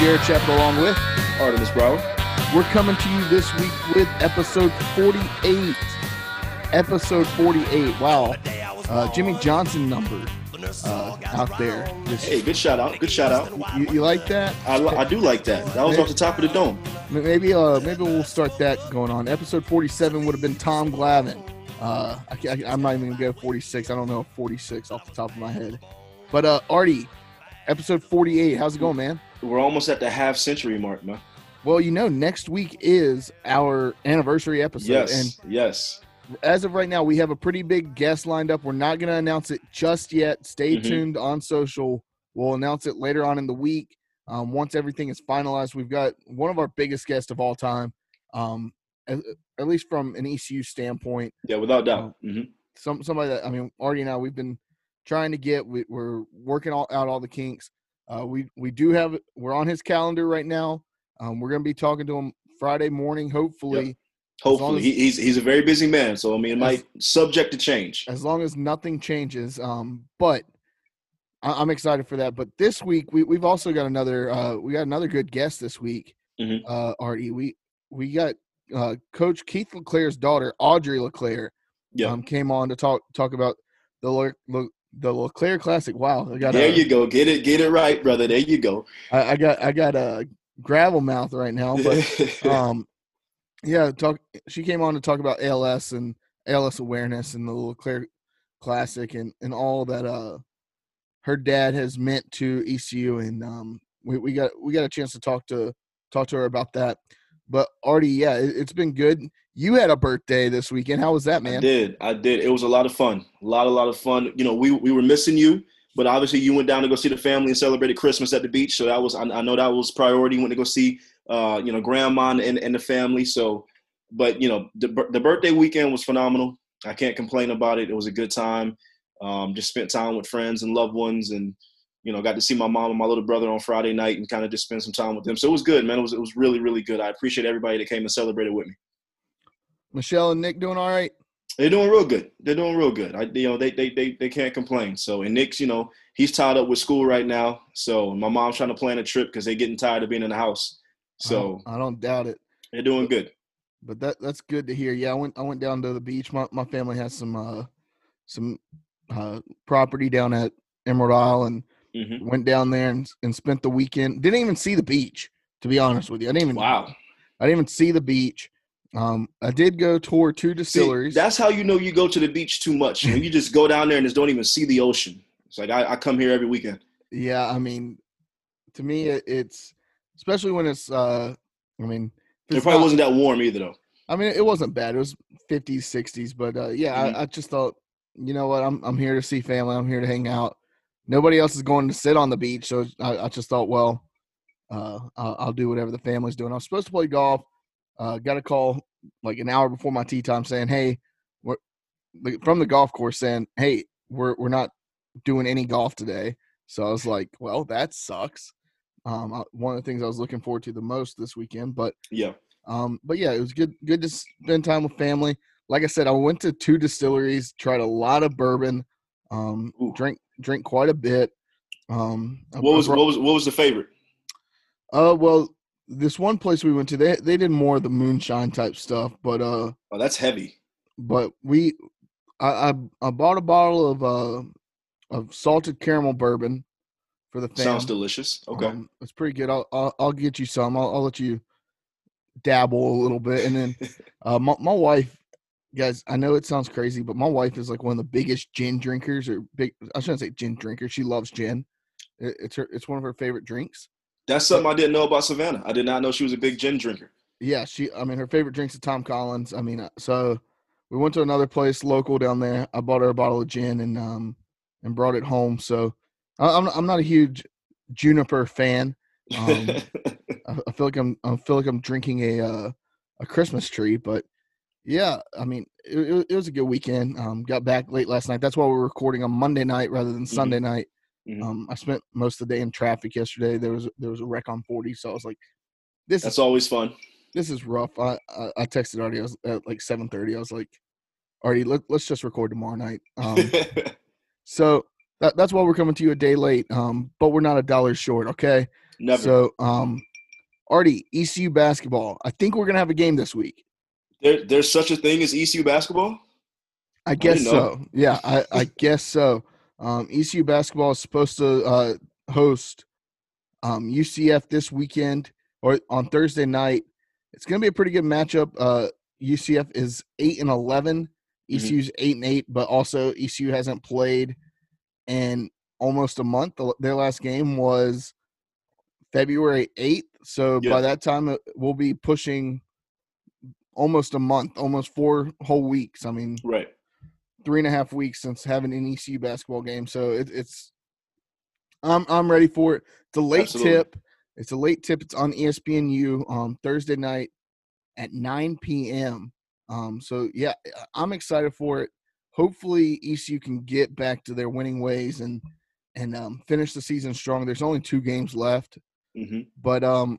Jared Shepard along with Artemis Brower. We're coming to you this week with episode 48. Episode 48. Wow. Uh, Jimmy Johnson number uh, out there. Hey, good shout out. Good shout out. you, you like that? I, I do like that. That was off the top of the dome. Maybe uh, maybe we'll start that going on. Episode 47 would have been Tom Glavine. Uh, I, am not even going to go 46. I don't know 46 off the top of my head. But uh, Artie, episode 48. How's it going, man? We're almost at the half century mark, man. Well, you know, next week is our anniversary episode. Yes. yes. As of right now, we have a pretty big guest lined up. We're not going to announce it just yet. Stay Mhm. tuned on social. We'll announce it later on in the week. Um, once everything is finalized, we've got one of our biggest guests of all time, um, at, at least from an ECU standpoint. Yeah, without doubt. hmm Some somebody that I mean, Artie and I, we've been trying to get. We, we're working all, out all the kinks. Uh, we we do have we're on his calendar right now. Um, we're going to be talking to him Friday morning, hopefully. Hopefully, as- he, he's he's a very busy man, so I mean, it might subject to change. as long as nothing changes. Um, but I- I'm excited for that. But this week we we've also got another uh we got another good guest this week. Mhm. Uh, Artie, we we got uh Coach Keith LeClair's daughter Audrey LeClair. Yeah. um, came on to talk talk about the Le, Le, the LeClair Classic. Wow, I got There a, you go. Get it, get it right, brother. There you go. I, I got I got a gravel mouth right now, but um yeah talk she came on to talk about als and als awareness and the LeClair classic and and all that uh her dad has meant to ecu and um we, we got we got a chance to talk to talk to her about that but artie yeah it, it's been good you had a birthday this weekend how was that man? I did. I did. It was a lot of fun. A lot, a lot of fun. You know, we we were missing you, but obviously you went down to go see the family and celebrated Christmas at the beach. So that was, I, I know that was priority. Went to go see, uh, you know, grandma and, and the family. So, but you know, the the birthday weekend was phenomenal. I can't complain about it. It was a good time. Um, just spent time with friends and loved ones, and you know, got to see my mom and my little brother on Friday night, and kind of just spend some time with them. So it was good, man. It was it was really really good. I appreciate everybody that came and celebrated with me. michelle and nick doing all right They're doing real good. They're doing real good. I, you know, they, they they they can't complain. So, and Nick's, you know, he's tied up with school right now. So, my mom's trying to plan a trip because they're getting tired of being in the house. I So, don't, I don't doubt it they're doing good. but that that's good to hear. Yeah, I went I went down to the beach. My my family has some uh some uh property down at Emerald Isle and hmm went down there and, and spent the weekend. Didn't even see the beach, to be honest with you. I didn't even Wow. I didn't even see the beach. Um I did go tour two See, distilleries. that's how you know you go to the beach too much. You, know, you just go down there and just don't even see the ocean. It's like I, I come here every weekend. yeah, I mean to me it, it's especially when it's uh I mean It probably not- wasn't that warm either, though. I mean, it wasn't bad. It was 50s, 60s, but uh, yeah, Mhm. I, I just thought, you know what? I'm I'm here to see family. I'm here to hang out. Nobody else is going to sit on the beach, so I, I just thought, well, uh, I'll, I'll do whatever the family's doing. I was supposed to play golf. Uh, got a call like an hour before my tee time saying, "Hey, we're from the golf course saying, hey, we're we're not doing any golf today." So I was like, well, that sucks. Um, I, one of the things I was looking forward to the most this weekend, but Yeah. um, but yeah, it was good good to spend time with family. Like I said, I went to two distilleries, tried a lot of bourbon, um, Ooh. Drink quite a bit. Um, What was brought- what was what was the favorite? uh well, this one place we went to, they they did more of the moonshine type stuff, but uh, Oh, that's heavy. but we, I I, I bought a bottle of uh of salted caramel bourbon for the fam. Sounds delicious. Okay. Um, it's pretty good. I'll, I'll I'll get you some. I'll, I'll let you dabble a little bit, and then uh, my my wife, guys. I know it sounds crazy, but my wife is like one of the biggest gin drinkers, or big. I shouldn't say gin drinker. She loves gin. It's her. It's one of her favorite drinks. That's something I didn't know about Savannah. I did not know she was a big gin drinker. Yeah, she. I mean, her favorite drinks is Tom Collins. I mean, uh, so we went to another place local down there. I bought her a bottle of gin and um and brought it home. So I, I'm I'm not a huge juniper fan. Um, I, I feel like I'm I feel like I'm drinking a uh, a Christmas tree, but yeah, I mean it, it, was a good weekend. Um, got back late last night. That's why we're recording on Monday night rather than Sunday night. Mhm. Um, I spent most of the day in traffic yesterday. There was there was a wreck on 40, so I was like, this That's is always fun. this is rough. I I, I texted Artie I was at like 7:30. I was like, Artie, let, let's just record tomorrow night. Um, so that, that's why we're coming to you a day late. Um, but we're not a dollar short. Okay. Never. So, um, Artie, ECU basketball. I think we're gonna have a game this week. There, there's such a thing as ECU basketball. I guess didn't so. Yeah, I, I guess so. Um, ECU basketball is supposed to uh, host um, UCF this weekend or on Thursday night. It's going to be a pretty good matchup. Uh, UCF is eight and 11 Mhm. ECU's eight and eight, but also ECU hasn't played in almost a month. Their last game was February eighth, so Yeah. by that time uh, we'll be pushing almost a month, almost four whole weeks. I mean, Right. three and a half weeks since having an ECU basketball game. So it, it's I'm I'm ready for it. It's a late Absolutely. tip. It's a late tip. It's on ESPNU on Thursday night at 9 p.m. Um, so yeah, I'm excited for it. Hopefully ECU can get back to their winning ways and and um, finish the season strong. There's only two games left, hmm but um,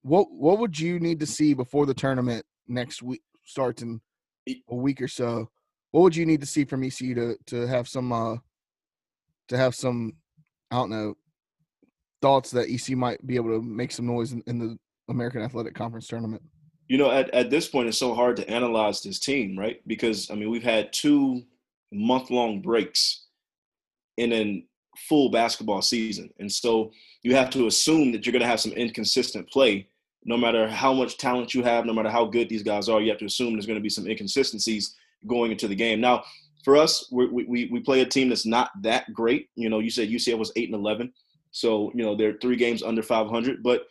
what what would you need to see before the tournament next week starts in a week or so? What would you need to see from ECU to to have some uh to have some I don't know thoughts that ECU might be able to make some noise in, in the American Athletic Conference tournament? You know, at, at this point, it's so hard to analyze this team, right? Because I mean, we've had two month long breaks in a full basketball season, and so you have to assume that you're going to have some inconsistent play. No matter how much talent you have, no matter how good these guys are, you have to assume there's going to be some inconsistencies going into the game. Now, for us, we we we play a team that's not that great. You know, you said UCF was eight and eleven, so you know they're three games under 500, but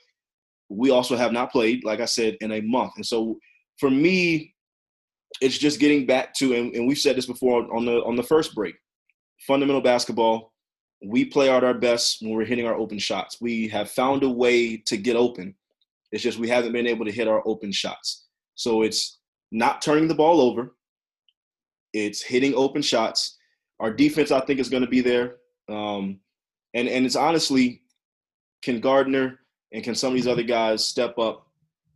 we also have not played, like I said, in a month. And so for me, it's just getting back to, and, and we've said this before on the on the first break, fundamental basketball. We play out our best when we're hitting our open shots. We have found a way to get open. It's just we haven't been able to hit our open shots. So it's not turning the ball over. It's hitting open shots. Our defense, I think, is going to be there. Um, and and it's honestly, can Gardner and can some of these other guys step up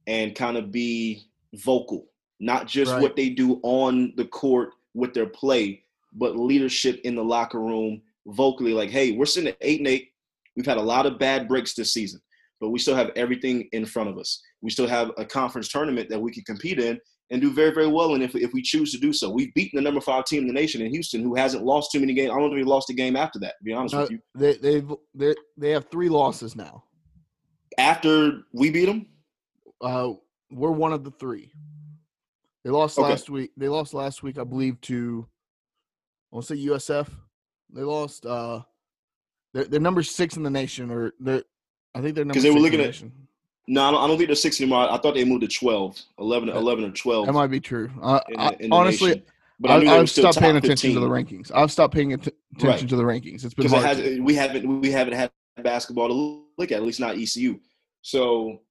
and kind of be vocal, not just Right. what they do on the court with their play, but leadership in the locker room vocally, like, hey, we're sitting at eight and eight. We've had a lot of bad breaks this season, but we still have everything in front of us. We still have a conference tournament that we can compete in and do very, very well in if, if we choose to do so. We've beaten the number five team in the nation in Houston, who hasn't lost too many games. I don't think we lost a game after that, to be honest Uh, with you. they they've they they have three losses now. After we beat them, Uh, we're one of the three. They lost Okay. last week. They lost last week, I believe, to I want to say USF. They lost. Uh, they're, they're number six in the nation, or they're. I think they're number 'Cause they were looking at- No, I don't, I don't think they're six anymore. I thought they moved to 12, 11, That- 11 or 12. That might be true. Uh, in I- in honestly, but I I have stopped top paying attention 15 to the rankings. I've stopped paying att- attention Right. to the rankings. It's been because it has we haven't we haven't had basketball to look at at least not ECU. So,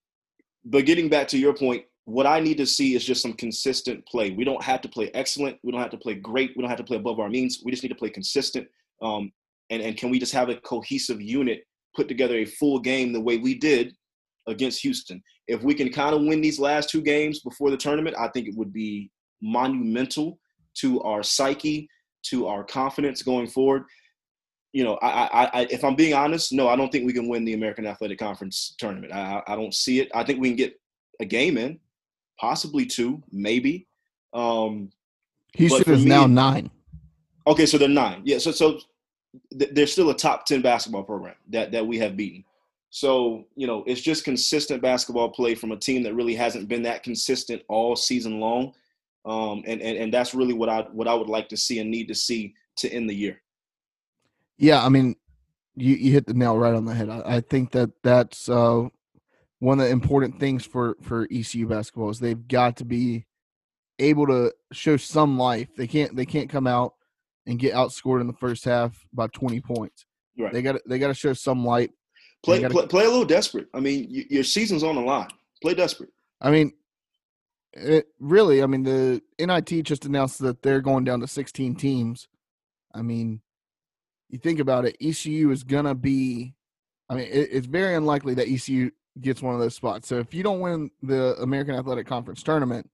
but getting back to your point, what I need to see is just some consistent play. We don't have to play excellent. We don't have to play great. We don't have to play above our means. We just need to play consistent. Um, and and can we just have a cohesive unit put together a full game the way we did against Houston? If we can kind of win these last two games before the tournament, I think it would be monumental to our psyche, to our confidence going forward. You know, I, I, I, if I'm being honest, no, I don't think we can win the American Athletic Conference tournament. I, I don't see it. I think we can get a game in, possibly two, maybe. Um, Houston is now nine. Okay, so they're nine. Yeah, so so th- they're still a top ten basketball program that that we have beaten. So you know, it's just consistent basketball play from a team that really hasn't been that consistent all season long, um, and and and that's really what I what I would like to see and need to see to end the year. Yeah, I mean, you, you hit the nail right on the head. I, I think that that's uh, one of the important things for for ECU basketball is they've got to be able to show some life. They can't they can't come out and get outscored in the first half by 20 points. Right. They got they got to show some light. Play, gotta- play play a little desperate. I mean, y- your season's on the line. Play desperate. I mean, it, really, I mean the NIT just announced that they're going down to 16 teams. I mean, you think about it, ECU is gonna be. I mean, it, it's very unlikely that ECU gets one of those spots. So if you don't win the American Athletic Conference tournament,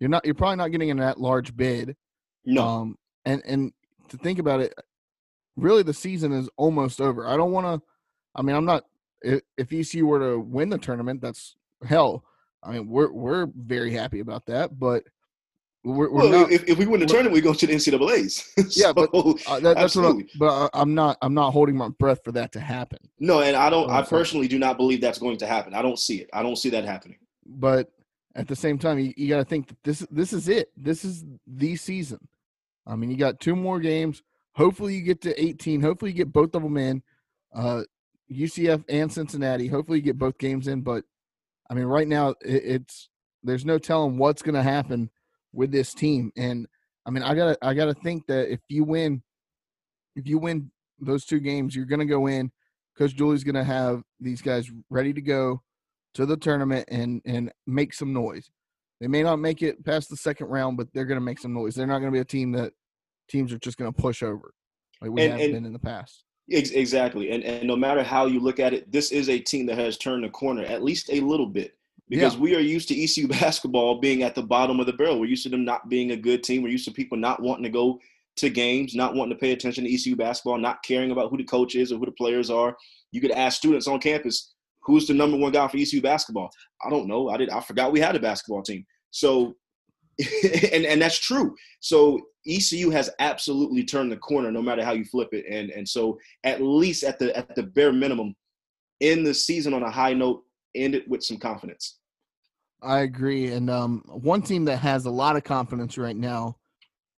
you're not. You're probably not getting in that large bid. No, Um, and and to think about it, really, the season is almost over. I don't want to. I mean, I'm not if, if ECU were to win the tournament, that's hell. I mean, we're we're very happy about that, but we're, we're well, not, if, if we win the tournament, we go to the NCAA's. yeah, but So, uh, that, that's what. I'm, absolutely. but I- I'm not. I'm not holding my breath for that to happen. no, and I don't. I personally do not believe that's going to happen. I don't see it. I don't see that happening. But at the same time, you, you got to think that this this is it. This is the season. I mean, you got two more games. Hopefully, you get to 18. Hopefully, you get both of them in. Uh, UCF and Cincinnati. Hopefully, you get both games in. But I mean, right now, it, it's there's no telling what's going to happen with this team. And I mean, I gotta I gotta think that if you win, if you win those two games, you're going to go in. Coach Dooley's going to have these guys ready to go to the tournament and and make some noise. They may not make it past the second round, but they're going to make some noise. They're not going to be a team that teams are just going to push over like we And- have and- been in the past. Ex- Exactly, and and no matter how you look at it, this is a team that has turned the corner at least a little bit because Yeah. we are used to ECU basketball being at the bottom of the barrel. We're used to them not being a good team. We're used to people not wanting to go to games, not wanting to pay attention to ECU basketball, not caring about who the coach is or who the players are. You could ask students on campus, "Who's the number one guy for ECU basketball?" I don't know. I did. I forgot we had a basketball team. So, and and that's true. So ECU has absolutely turned the corner, no matter how you flip it. And and so at least at the at the bare minimum, end the season on a high note, end it with some confidence. I agree. And um, one team that has a lot of confidence right now,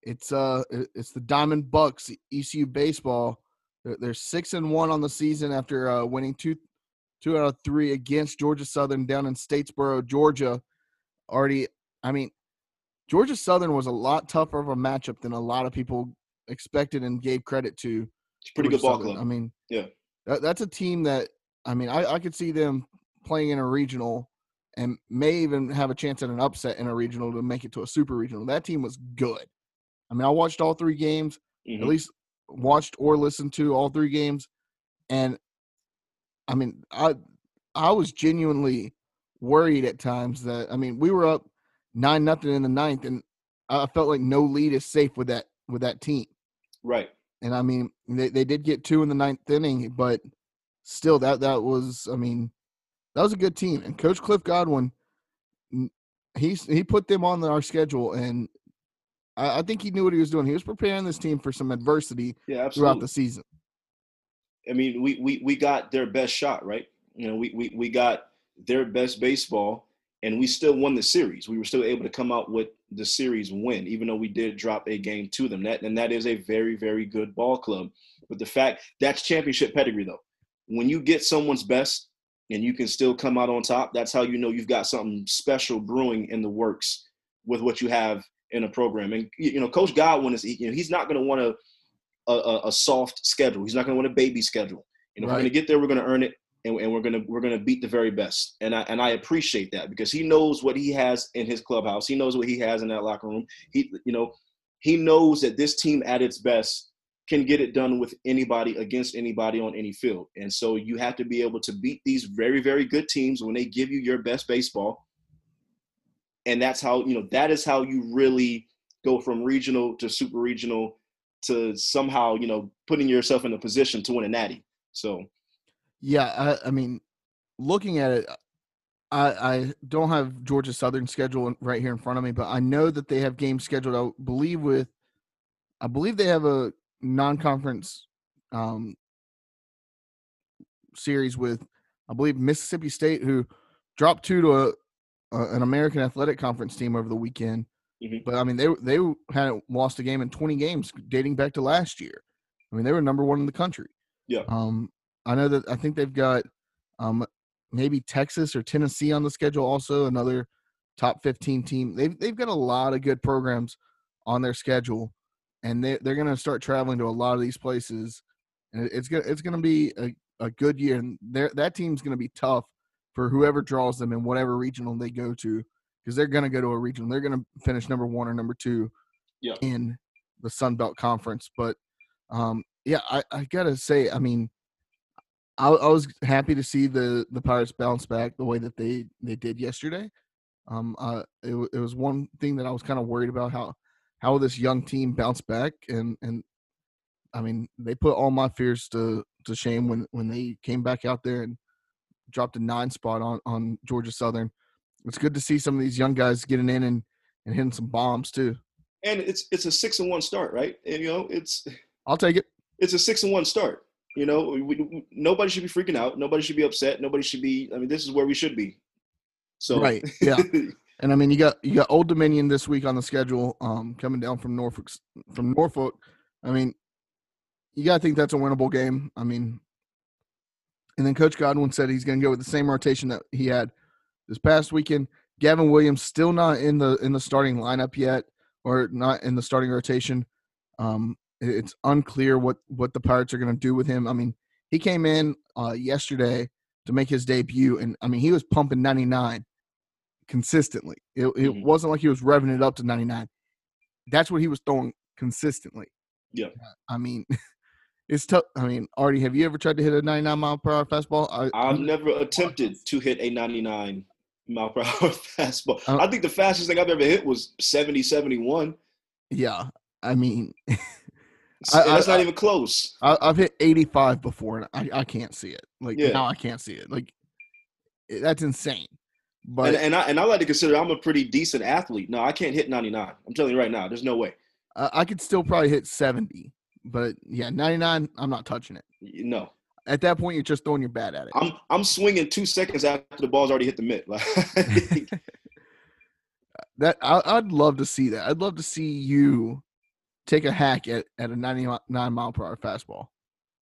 it's uh, it's the Diamond Bucs, ECU baseball. They're, six and one on the season after uh, winning two, two out of three against Georgia Southern down in Statesboro, Georgia. Already, I mean, Georgia Southern was a lot tougher of a matchup than a lot of people expected and gave credit to. It's a pretty Georgia good ball Southern. club. I mean, Yeah. that, that's a team that I mean, I, I could see them playing in a regional and may even have a chance at an upset in a regional to make it to a super regional. That team was good. I mean, I watched all three games, Mhm. at least watched or listened to all three games, and I mean, I I was genuinely worried at times that I mean, we were up nine nothing in the ninth, and I felt like no lead is safe with that with that team. Right. And I mean, they, they did get two in the ninth inning, but still, that that was, I mean, that was a good team. And Coach Cliff Godwin, he's he put them on our schedule, and I, I think he knew what he was doing. He was preparing this team for some adversity Yeah, throughout the season. I mean, we, we we got their best shot, right? You know, we, we we got their best baseball, and we still won the series. We were still able to come out with the series win, even though we did drop a game to them. That and that is a very very good ball club. But the fact that's championship pedigree, though. When you get someone's best and you can still come out on top, that's how you know you've got something special brewing in the works with what you have in a program. And you know, Coach Godwin is you know he's not going to want to a, a, a soft schedule. He's not going to want a baby schedule. You know, if we're going to get there. We're going to earn it, and, and we're going to we're going to beat the very best. And I and I appreciate that because he knows what he has in his clubhouse. He knows what he has in that locker room. He you know he knows that this team at its best can get it done with anybody against anybody on any field. And so you have to be able to beat these very very good teams when they give you your best baseball. And that's how you know that is how you really go from regional to super regional to somehow you know putting yourself in a position to win a natty. So Yeah, I, I mean, looking at it, I, I don't have Georgia Southern schedule right here in front of me, but I know that they have games scheduled. I believe with, I believe they have a non-conference um, series with, I believe Mississippi State, who dropped two to a, a an American Athletic Conference team over the weekend. Mhm. But I mean, they they hadn't lost a game in 20 games dating back to last year. I mean, they were number one in the country. Yeah. Um, I know that I think they've got um maybe Texas or Tennessee on the schedule also another top 15 team. They've they've got a lot of good programs on their schedule and they they're going to start traveling to a lot of these places and it's going to it's going to be a, a good year and that team's going to be tough for whoever draws them in whatever regional they go to because they're going to go to a regional. They're going to finish number 1 or number 2 Yeah. in the Sun Belt Conference, but um yeah, I I got to say I mean I, I was happy to see the the Pirates bounce back the way that they they did yesterday. Um, uh, it, it was one thing that I was kind of worried about how how this young team bounced back and and I mean they put all my fears to to shame when when they came back out there and dropped a nine spot on on Georgia Southern. It's good to see some of these young guys getting in and, and hitting some bombs too. And it's it's a six and one start, right? And you know, it's I'll take it. It's a six and one start. You know, we, we, nobody should be freaking out. Nobody should be upset. Nobody should be. I mean, this is where we should be. So right, yeah. and I mean, you got you got Old Dominion this week on the schedule, um, coming down from Norfolk. From Norfolk, I mean, you got to think that's a winnable game. I mean, and then Coach Godwin said he's going to go with the same rotation that he had this past weekend. Gavin Williams still not in the in the starting lineup yet, or not in the starting rotation. Um, it's unclear what what the Pirates are going to do with him. I mean, he came in uh, yesterday to make his debut, and I mean, he was pumping 99 consistently. It, it mm-hmm. wasn't like he was revving it up to 99. That's what he was throwing consistently. Yeah. I mean, it's tough. I mean, Artie, have you ever tried to hit a 99 mile per hour fastball? I, have never attempted to hit a 99 mile per hour fastball. Uh, I think the fastest thing I've ever hit was 70, 71. Yeah. I mean, I, that's I, not even close. I, have hit 85 before, and I, I can't see it. Like yeah. now, I can't see it. Like that's insane. But and, and I and I like to consider I'm a pretty decent athlete. No, I can't hit 99. I'm telling you right now, there's no way. I could still probably hit 70, but yeah, 99. I'm not touching it. No. At that point, you're just throwing your bat at it. I'm I'm swinging two seconds after the ball's already hit the mitt. that I, I'd love to see that. I'd love to see you take a hack at, at a 99 mile per hour fastball?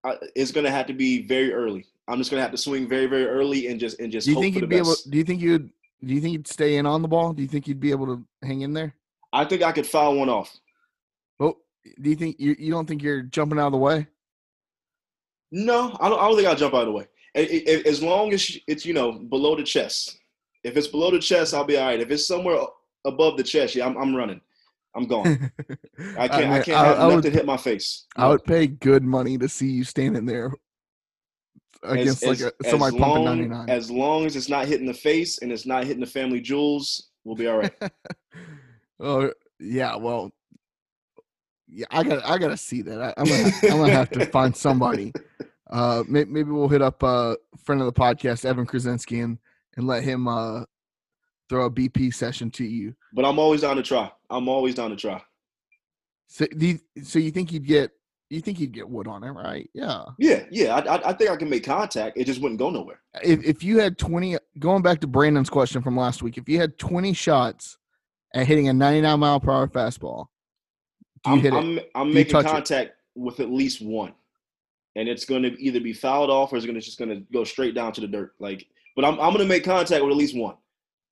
Uh, it's going to have to be very early. I'm just going to have to swing very, very early and just and just. Do you think you'd be best. able? Do you think you'd? Do you think you'd stay in on the ball? Do you think you'd be able to hang in there? I think I could foul one off. Well, do you think you you don't think you're jumping out of the way? No, I don't. I don't think I'll jump out of the way. As long as it's you know below the chest. If it's below the chest, I'll be all right. If it's somewhere above the chest, yeah, I'm, I'm running. I'm gone. I can't. I, mean, I can't have I, nothing would, hit my face. I would pay good money to see you standing there against as, like a, somebody pumping 99. As long as it's not hitting the face and it's not hitting the family jewels, we'll be all right. oh yeah, well, yeah, I got. I got to see that. I, am gonna. I'm gonna have to find somebody. Uh, maybe, maybe we'll hit up a uh, friend of the podcast, Evan Krasinski, and and let him uh throw a BP session to you. But I'm always down to try. I'm always down to try. So, you, so you think you'd get you think you'd get wood on it, right? Yeah. Yeah, yeah. I, I think I can make contact. It just wouldn't go nowhere. If if you had twenty, going back to Brandon's question from last week, if you had twenty shots at hitting a ninety nine mile per hour fastball, I'm, I'm, I'm making contact it? with at least one, and it's going to either be fouled off or it's going to just going to go straight down to the dirt. Like, but I'm I'm going to make contact with at least one.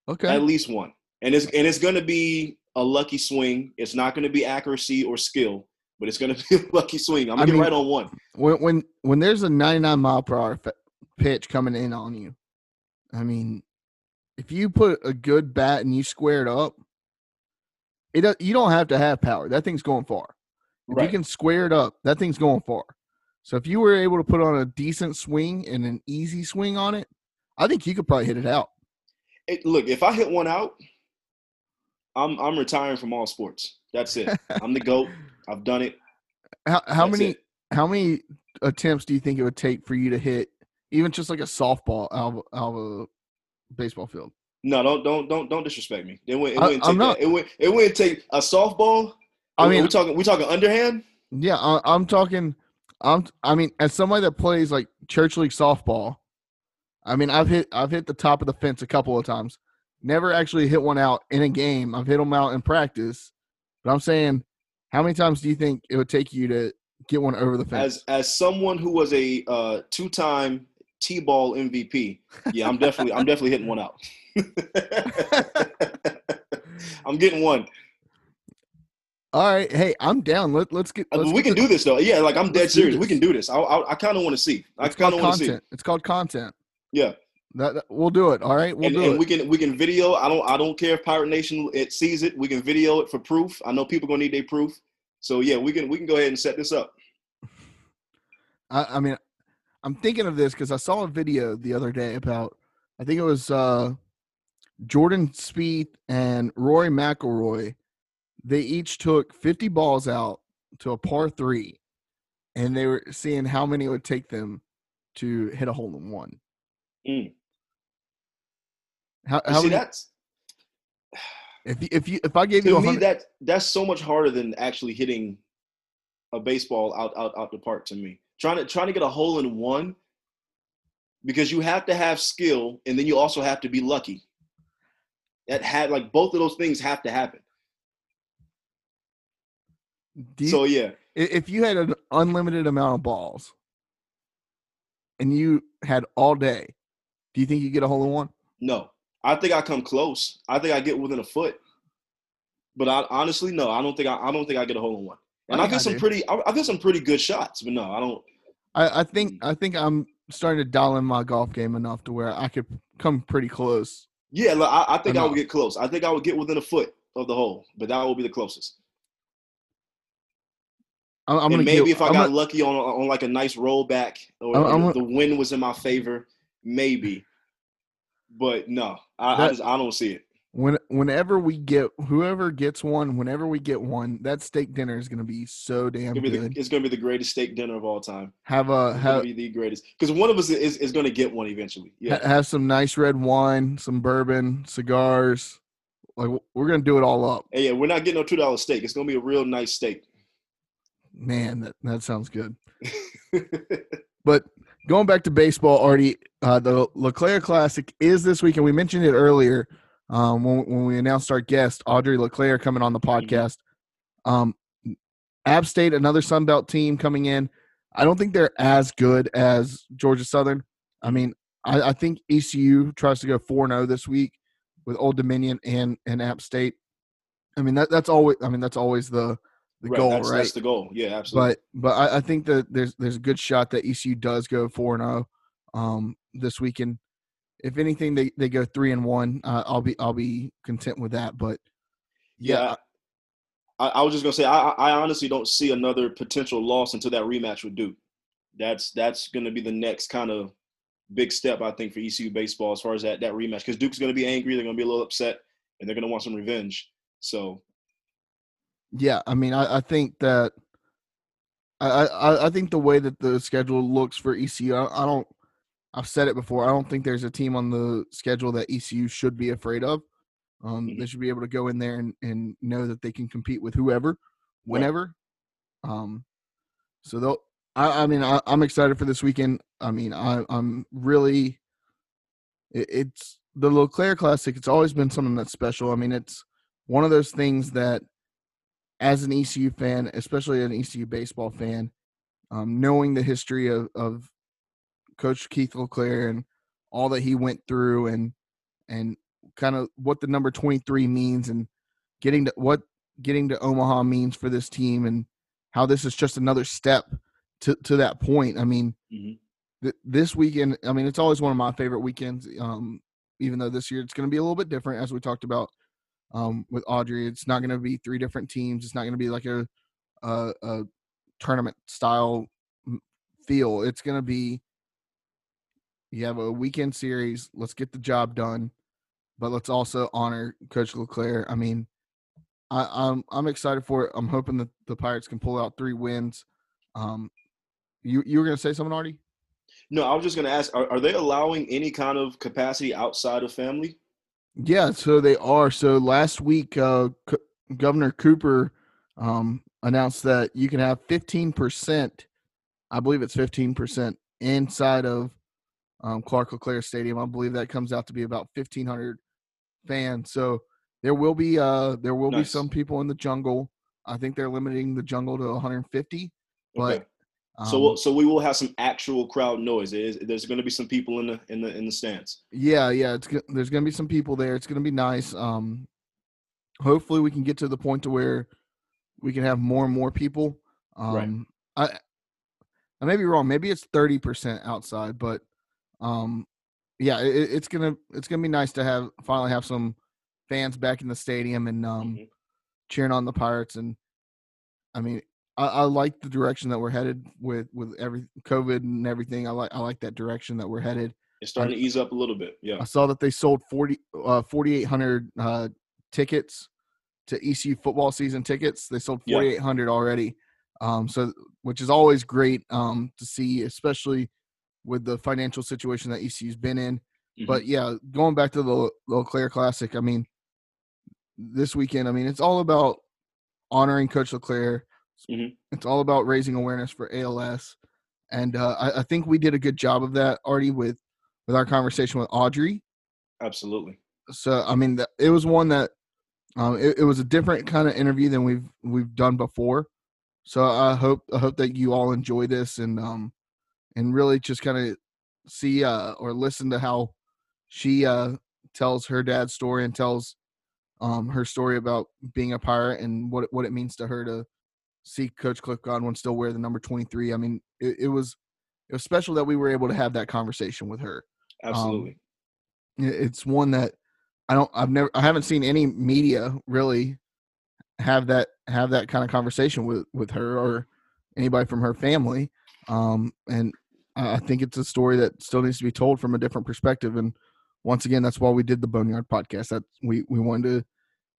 Okay. At least one. And it's and it's going to be a lucky swing. It's not going to be accuracy or skill, but it's going to be a lucky swing. I'm going to get right on one. When when when there's a 99 mile per hour pitch coming in on you, I mean, if you put a good bat and you square it up, it you don't have to have power. That thing's going far. If right. you can square it up, that thing's going far. So if you were able to put on a decent swing and an easy swing on it, I think you could probably hit it out it, look, if I hit one out, I'm I'm retiring from all sports. That's it. I'm the goat. I've done it. How how That's many it. how many attempts do you think it would take for you to hit even just like a softball out of, out of a baseball field? No, don't don't don't don't disrespect me. It wouldn't, it wouldn't I, take not, It would it wouldn't take a softball. I mean, we talking we talking underhand. Yeah, I, I'm talking. I'm. I mean, as somebody that plays like church league softball, I mean, I've hit I've hit the top of the fence a couple of times. Never actually hit one out in a game. I've hit them out in practice. But I'm saying, how many times do you think it would take you to get one over the fence? As as someone who was a uh, two time T ball MVP, yeah, I'm definitely I'm definitely hitting one out. I'm getting one. All right, hey, I'm down. Let, let's get. Let's we get can do this though. Yeah, like I'm dead serious. We can do this. I I, I kind of want to see. I kind of want to see. It's called content. Yeah. That, that, we'll do it. All right, we'll and, do and it. We can we can video. I don't I don't care if Pirate Nation it sees it. We can video it for proof. I know people gonna need their proof. So yeah, we can we can go ahead and set this up. I, I mean, I'm thinking of this because I saw a video the other day about I think it was uh, Jordan Spieth and Rory McIlroy. They each took 50 balls out to a par three, and they were seeing how many it would take them to hit a hole in one. Mm. How, how see, that's if you, if you if I gave you to me that that's so much harder than actually hitting a baseball out out out the park. To me, trying to trying to get a hole in one because you have to have skill and then you also have to be lucky. That had like both of those things have to happen. you, so yeah, if you had an unlimited amount of balls and you had all day, do you think you get a hole in one? no, I think I come close. I think I get within a foot, but I honestly no, I don't think I, I don't think I get a hole in one. And I I, think I get some do. pretty I, I get some pretty good shots, but no, I don't. I, I think Mm. I think I'm starting to dial in my golf game enough to where I could come pretty close. Yeah, look, I, I think I would get close. I think I would get within a foot of the hole, but that would be the closest. I'm, I'm and gonna maybe get, if I I'm got gonna- lucky on on like a nice rollback or, I'm- the, wind was in my favor, maybe. But no, I, I just I don't see it. When whenever we get whoever gets one, whenever we get one, that steak dinner is gonna be so damn It's gonna, be the, good. it's gonna be the greatest steak dinner of all time. Have a It's have be the greatest because one of us is, is gonna get one eventually. Yeah, ha- have some nice red wine, some bourbon, cigars. Like we're gonna do it all up. hey, yeah, we're not getting a two dollar steak. It's gonna be a real nice steak. Man, that, that sounds good. But going back to baseball, Artie, uh, the LeClair Classic is this week, and we mentioned it earlier um, when, when we announced our guest, Audrey LeClair, coming on the podcast. Um, App State, another Sun Belt team coming in. I don't think they're as good as Georgia Southern. I mean, I, I think ECU tries to go 4 0 this week with Old Dominion and, and App State. I mean, that, that's always, I mean, that's always the, the right, goal, that's, right? that's the goal. Yeah, absolutely. but but I, I think that there's there's a good shot that ECU does go four and zero um, this weekend. If anything, they, they go three and one. Uh, I'll be I'll be content with that. But yeah, I, I was just gonna say I, I honestly don't see another potential loss until that rematch with Duke. That's that's gonna be the next kind of big step I think for ECU baseball as far as that that rematch because Duke's gonna be angry, they're gonna be a little upset, and they're gonna want some revenge. So yeah, I mean, I, I think that I, I I think the way that the schedule looks for ECU, I, I don't. I've said it before. I don't think there's a team on the schedule that ECU should be afraid of. Um, Mhm. They should be able to go in there and, and know that they can compete with whoever, whenever. Um, so they'll. I, I mean, I, I'm excited for this weekend. I mean, I, I'm really. It, it's the LeClair Classic. It's always been something that's special. I mean, it's one of those things that, as an ECU fan, especially an ECU baseball fan, um, knowing the history of, of Coach Keith LeClair and all that he went through, and and kind of what the number 23 means, and getting to what getting to Omaha means for this team, and how this is just another step to to that point. I mean, Mhm. th- this weekend, I mean, it's always one of my favorite weekends. Um, even though this year it's going to be a little bit different, as we talked about um, with Audrey. It's not going to be three different teams. It's not going to be like a, a, a tournament style feel. It's going to be you have a weekend series. Let's get the job done, but let's also honor Coach LeClair. I mean, I, I'm I'm excited for it. I'm hoping that the Pirates can pull out three wins. Um, you you were going to say something, Artie? no, I was just gonna ask: Are, are they allowing any kind of capacity outside of family? Yeah, so they are. So last week, uh, C- Governor Cooper um, announced that you can have 15%, I believe it's 15% inside of um, Clark LeClair Stadium. I believe that comes out to be about 1,500 fans. So there will be uh, there will be some people in the jungle. I think they're limiting the jungle to 150. But Okay. um, so we'll, so we will have some actual crowd noise. There is, there's going to be some people in the in the in the stands. Yeah, yeah. It's there's gonna be some people there. It's gonna be nice. Um, hopefully we can get to the point to where we can have more and more people. Um, Right. I I may be wrong. Maybe it's thirty percent outside, but um, yeah, it, it- it's gonna it's gonna be nice to have finally have some fans back in the stadium and um, Mhm. cheering on the Pirates. And I mean, I, I like the direction that we're headed with with every COVID and everything. I like I like that direction that we're headed. It's starting to ease up a little bit. Yeah. I saw that they sold 40 uh 4800 uh tickets to ECU football season tickets. They sold Yeah. 4800 already. Um so which is always great um to see especially with the financial situation that ECU's been in. mm-hmm. but yeah, going back to the the LeClair Classic, I mean, this weekend, I mean, it's all about honoring Coach LeClair. Mm-hmm. It's all about raising awareness for ALS, and uh, I, I, think we did a good job of that already with with our conversation with Audrey. Absolutely. So I mean, it was one that um, it, it was a different kind of interview than we've we've done before. So I hope I hope that you all enjoy this and um and really just kind of see uh or listen to how she uh tells her dad's story and tells um her story about being a pirate and what what it means to her to see Coach Cliff Godwin still wear the number 23. I mean, it, it was it was special that we were able to have that conversation with her. Absolutely. Um, it's one that I don't I've never I haven't seen any media really have that have that kind of conversation with with her or anybody from her family. Um, and I think it's a story that still needs to be told from a different perspective. And once again, that's why we did the Boneyard podcast. That we we wanted to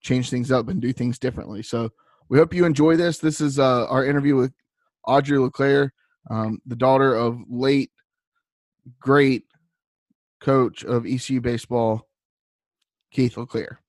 change things up and do things differently. So we hope you enjoy this. This is uh, our interview with Audrey LeClair, um, the daughter of late great coach of ECU baseball, Keith LeClair.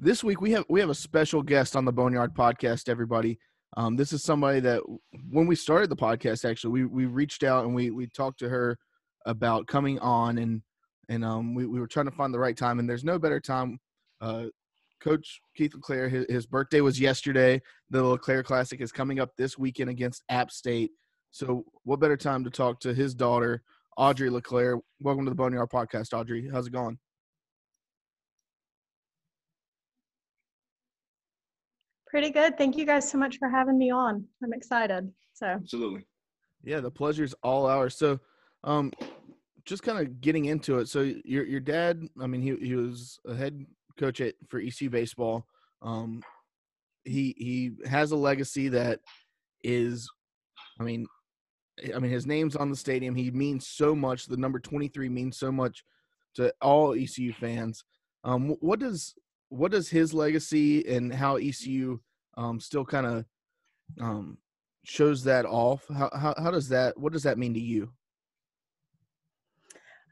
This week we have we have a special guest on the Boneyard podcast. Everybody, um, this is somebody that when we started the podcast, actually, we we reached out and we we talked to her about coming on and and um, we we were trying to find the right time. And there's no better time. Uh, Coach Keith LeClair, his, his birthday was yesterday. The LeClair Classic is coming up this weekend against App State. So, what better time to talk to his daughter, Audrey LeClair? Welcome to the Boneyard Podcast, Audrey. How's it going? Pretty good. Thank you guys so much for having me on. I'm excited. So absolutely. Yeah, the pleasure's all ours. So, um, just kind of getting into it. So your your dad, I mean, he he was a head coach at for ECU baseball. Um, he he has a legacy that is, I mean, I mean his name's on the stadium. He means so much. The number twenty three means so much to all ECU fans. Um, what does what does his legacy and how ECU um, still kind of um, shows that off? How, how, how does that? What does that mean to you?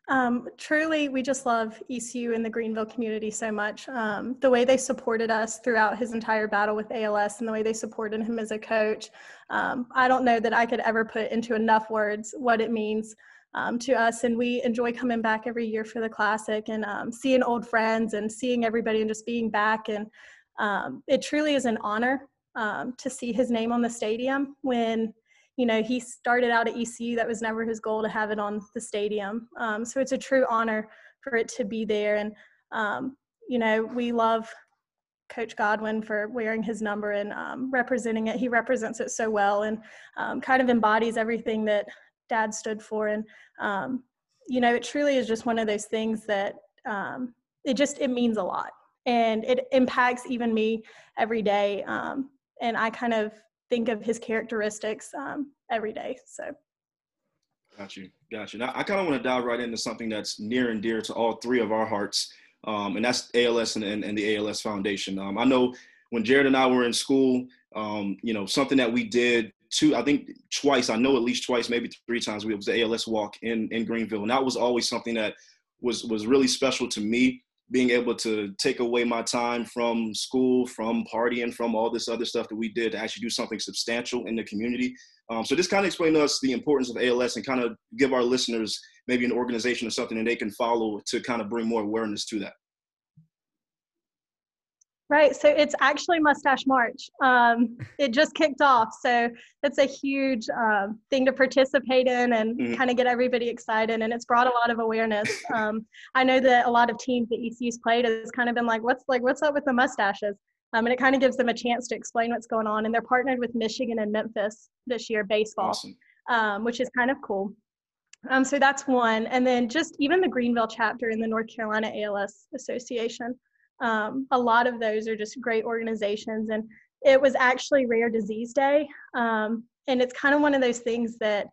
Um, truly, we just love ECU and the Greenville community so much. Um, the way they supported us throughout his entire battle with ALS and the way they supported him as a coach, um, I don't know that I could ever put into enough words what it means um, to us. And we enjoy coming back every year for the Classic and um, seeing old friends and seeing everybody and just being back. And um, it truly is an honor um, to see his name on the stadium when you know he started out at ECU. That was never his goal to have it on the stadium. Um, so it's a true honor for it to be there. And um, you know we love Coach Godwin for wearing his number and um, representing it. He represents it so well and um, kind of embodies everything that dad stood for. And um, you know it truly is just one of those things that um, it just it means a lot. And it impacts even me every day um, and i kind of think of his characteristics um, every day. So. Got you. Got you. Now i kind of want to dive right into something that's near and dear to all three of our hearts um, and that's als and, and, and the als foundation. Um, i know when jared and i were in school you know something that we did two, I think twice, I know at least twice, maybe three times, we was the ALS walk in, in Greenville. And that was always something that was, was really special to me, being able to take away my time from school, from partying, from all this other stuff that we did to actually do something substantial in the community. Um, so this kind of explained to us the importance of ALS and kind of give our listeners maybe an organization or something that they can follow to kind of bring more awareness to that. Right. So it's actually Mustache March. Um, it just kicked off. So it's a huge um, thing to participate in and mm-hmm. kind of get everybody excited. And it's brought a lot of awareness. Um, I know that a lot of teams that ECU's played has kind of been like, what's like, what's up with the mustaches? Um, and it kind of gives them a chance to explain what's going on. And they're partnered with Michigan and Memphis this year, baseball, awesome. Um, which is kind of cool. Um, so that's one. And then just even the Greenville chapter in the North Carolina ALS Association. Um, a lot of those are just great organizations. And it was actually Rare Disease Day. Um, and it's kind of one of those things that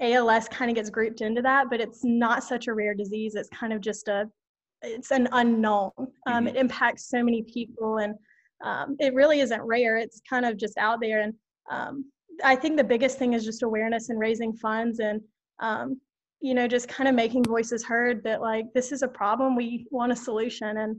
ALS kind of gets grouped into that, but it's not such a rare disease. It's kind of just a, it's an unknown. Um, mm-hmm. It impacts so many people, and um, it really isn't rare. It's kind of just out there. And um, I think the biggest thing is just awareness and raising funds and, um, you know, just kind of making voices heard that like this is a problem, we want a solution, and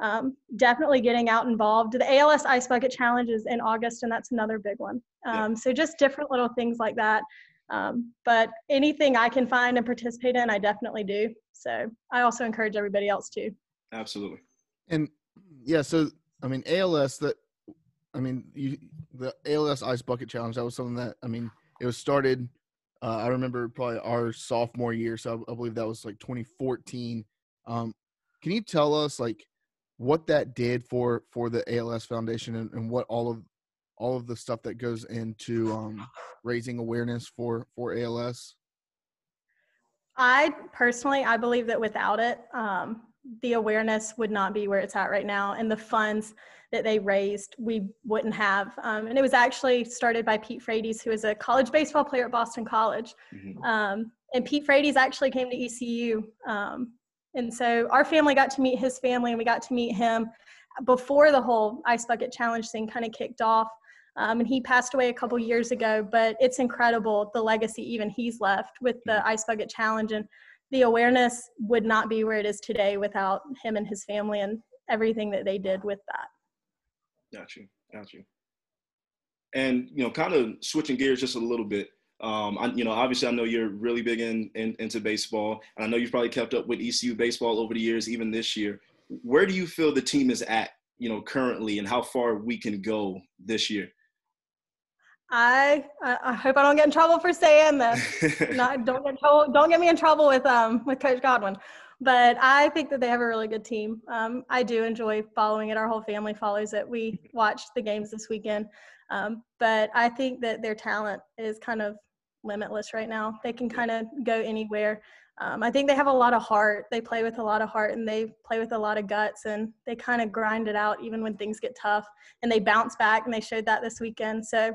um, definitely getting out involved. The ALS Ice Bucket Challenge is in August, and that's another big one. Um, so just different little things like that. Um, but anything I can find and participate in, I definitely do. So I also encourage everybody else to. Absolutely. And yeah, so I mean ALS that I mean you the ALS Ice Bucket Challenge that was something that I mean it was started. Uh, I remember probably our sophomore year, so I, I believe that was like 2014. Um, can you tell us like what that did for for the ALS Foundation and, and what all of all of the stuff that goes into um, raising awareness for for ALS? I personally, I believe that without it, um, the awareness would not be where it's at right now, and the funds that they raised, we wouldn't have. Um, and it was actually started by Pete Frates, who is a college baseball player at Boston College. Mm-hmm. Um, and Pete Frates actually came to ECU. And so our family got to meet his family, and we got to meet him before the whole Ice Bucket Challenge thing kind of kicked off. Um, and he passed away a couple years ago, but it's incredible the legacy even he's left with the Ice Bucket Challenge. And the awareness would not be where it is today without him and his family and everything that they did with that. Got you. Got you. And, you know, kind of switching gears just a little bit. Um, I, you know, obviously, I know you're really big in, in, into baseball, and I know you've probably kept up with ECU baseball over the years, even this year. Where do you feel the team is at, you know, currently, and how far we can go this year? I I hope I don't get in trouble for saying this. Not, don't get trouble, don't get me in trouble with um with Coach Godwin. But I think that they have a really good team. Um, I do enjoy following it. Our whole family follows it. We watched the games this weekend. Um, but I think that their talent is kind of limitless right now. They can kind of go anywhere. Um, I think they have a lot of heart. They play with a lot of heart and they play with a lot of guts and they kind of grind it out even when things get tough and they bounce back and they showed that this weekend. So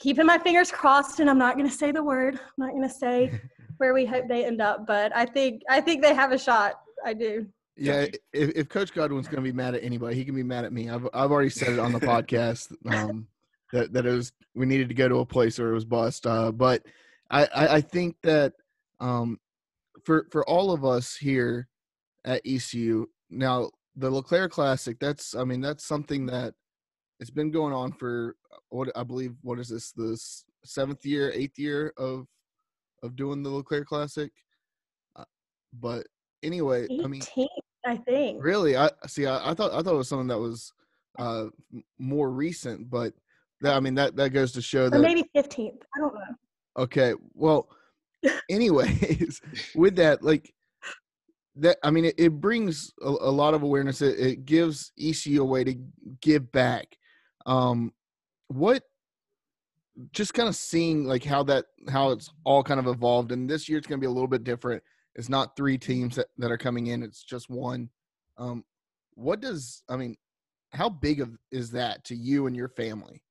keeping my fingers crossed, and I'm not going to say the word. I'm not going to say where we hope they end up, but I think I think they have a shot. I do. Yeah, if, if Coach Godwin's going to be mad at anybody, he can be mad at me. I've I've already said it on the podcast um, that that it was we needed to go to a place where it was bust. Uh, but I, I, I think that um, for for all of us here at ECU now the LeClair Classic. That's I mean that's something that it's been going on for what I believe. What is this? The seventh year, eighth year of of doing the LeClair Classic. Uh, but anyway, 18, I mean, I think really, I see. I, I, thought I thought it was something that was uh more recent, but that I mean that that goes to show that or maybe fifteenth. I don't know. Okay, well, anyways, with that, like that i mean it, it brings a, a, lot of awareness it, it, gives ecu a way to give back um, what just kind of seeing like how that how it's all kind of evolved and this year it's going to be a little bit different it's not three teams that, that are coming in it's just one um what does i mean how big of is that to you and your family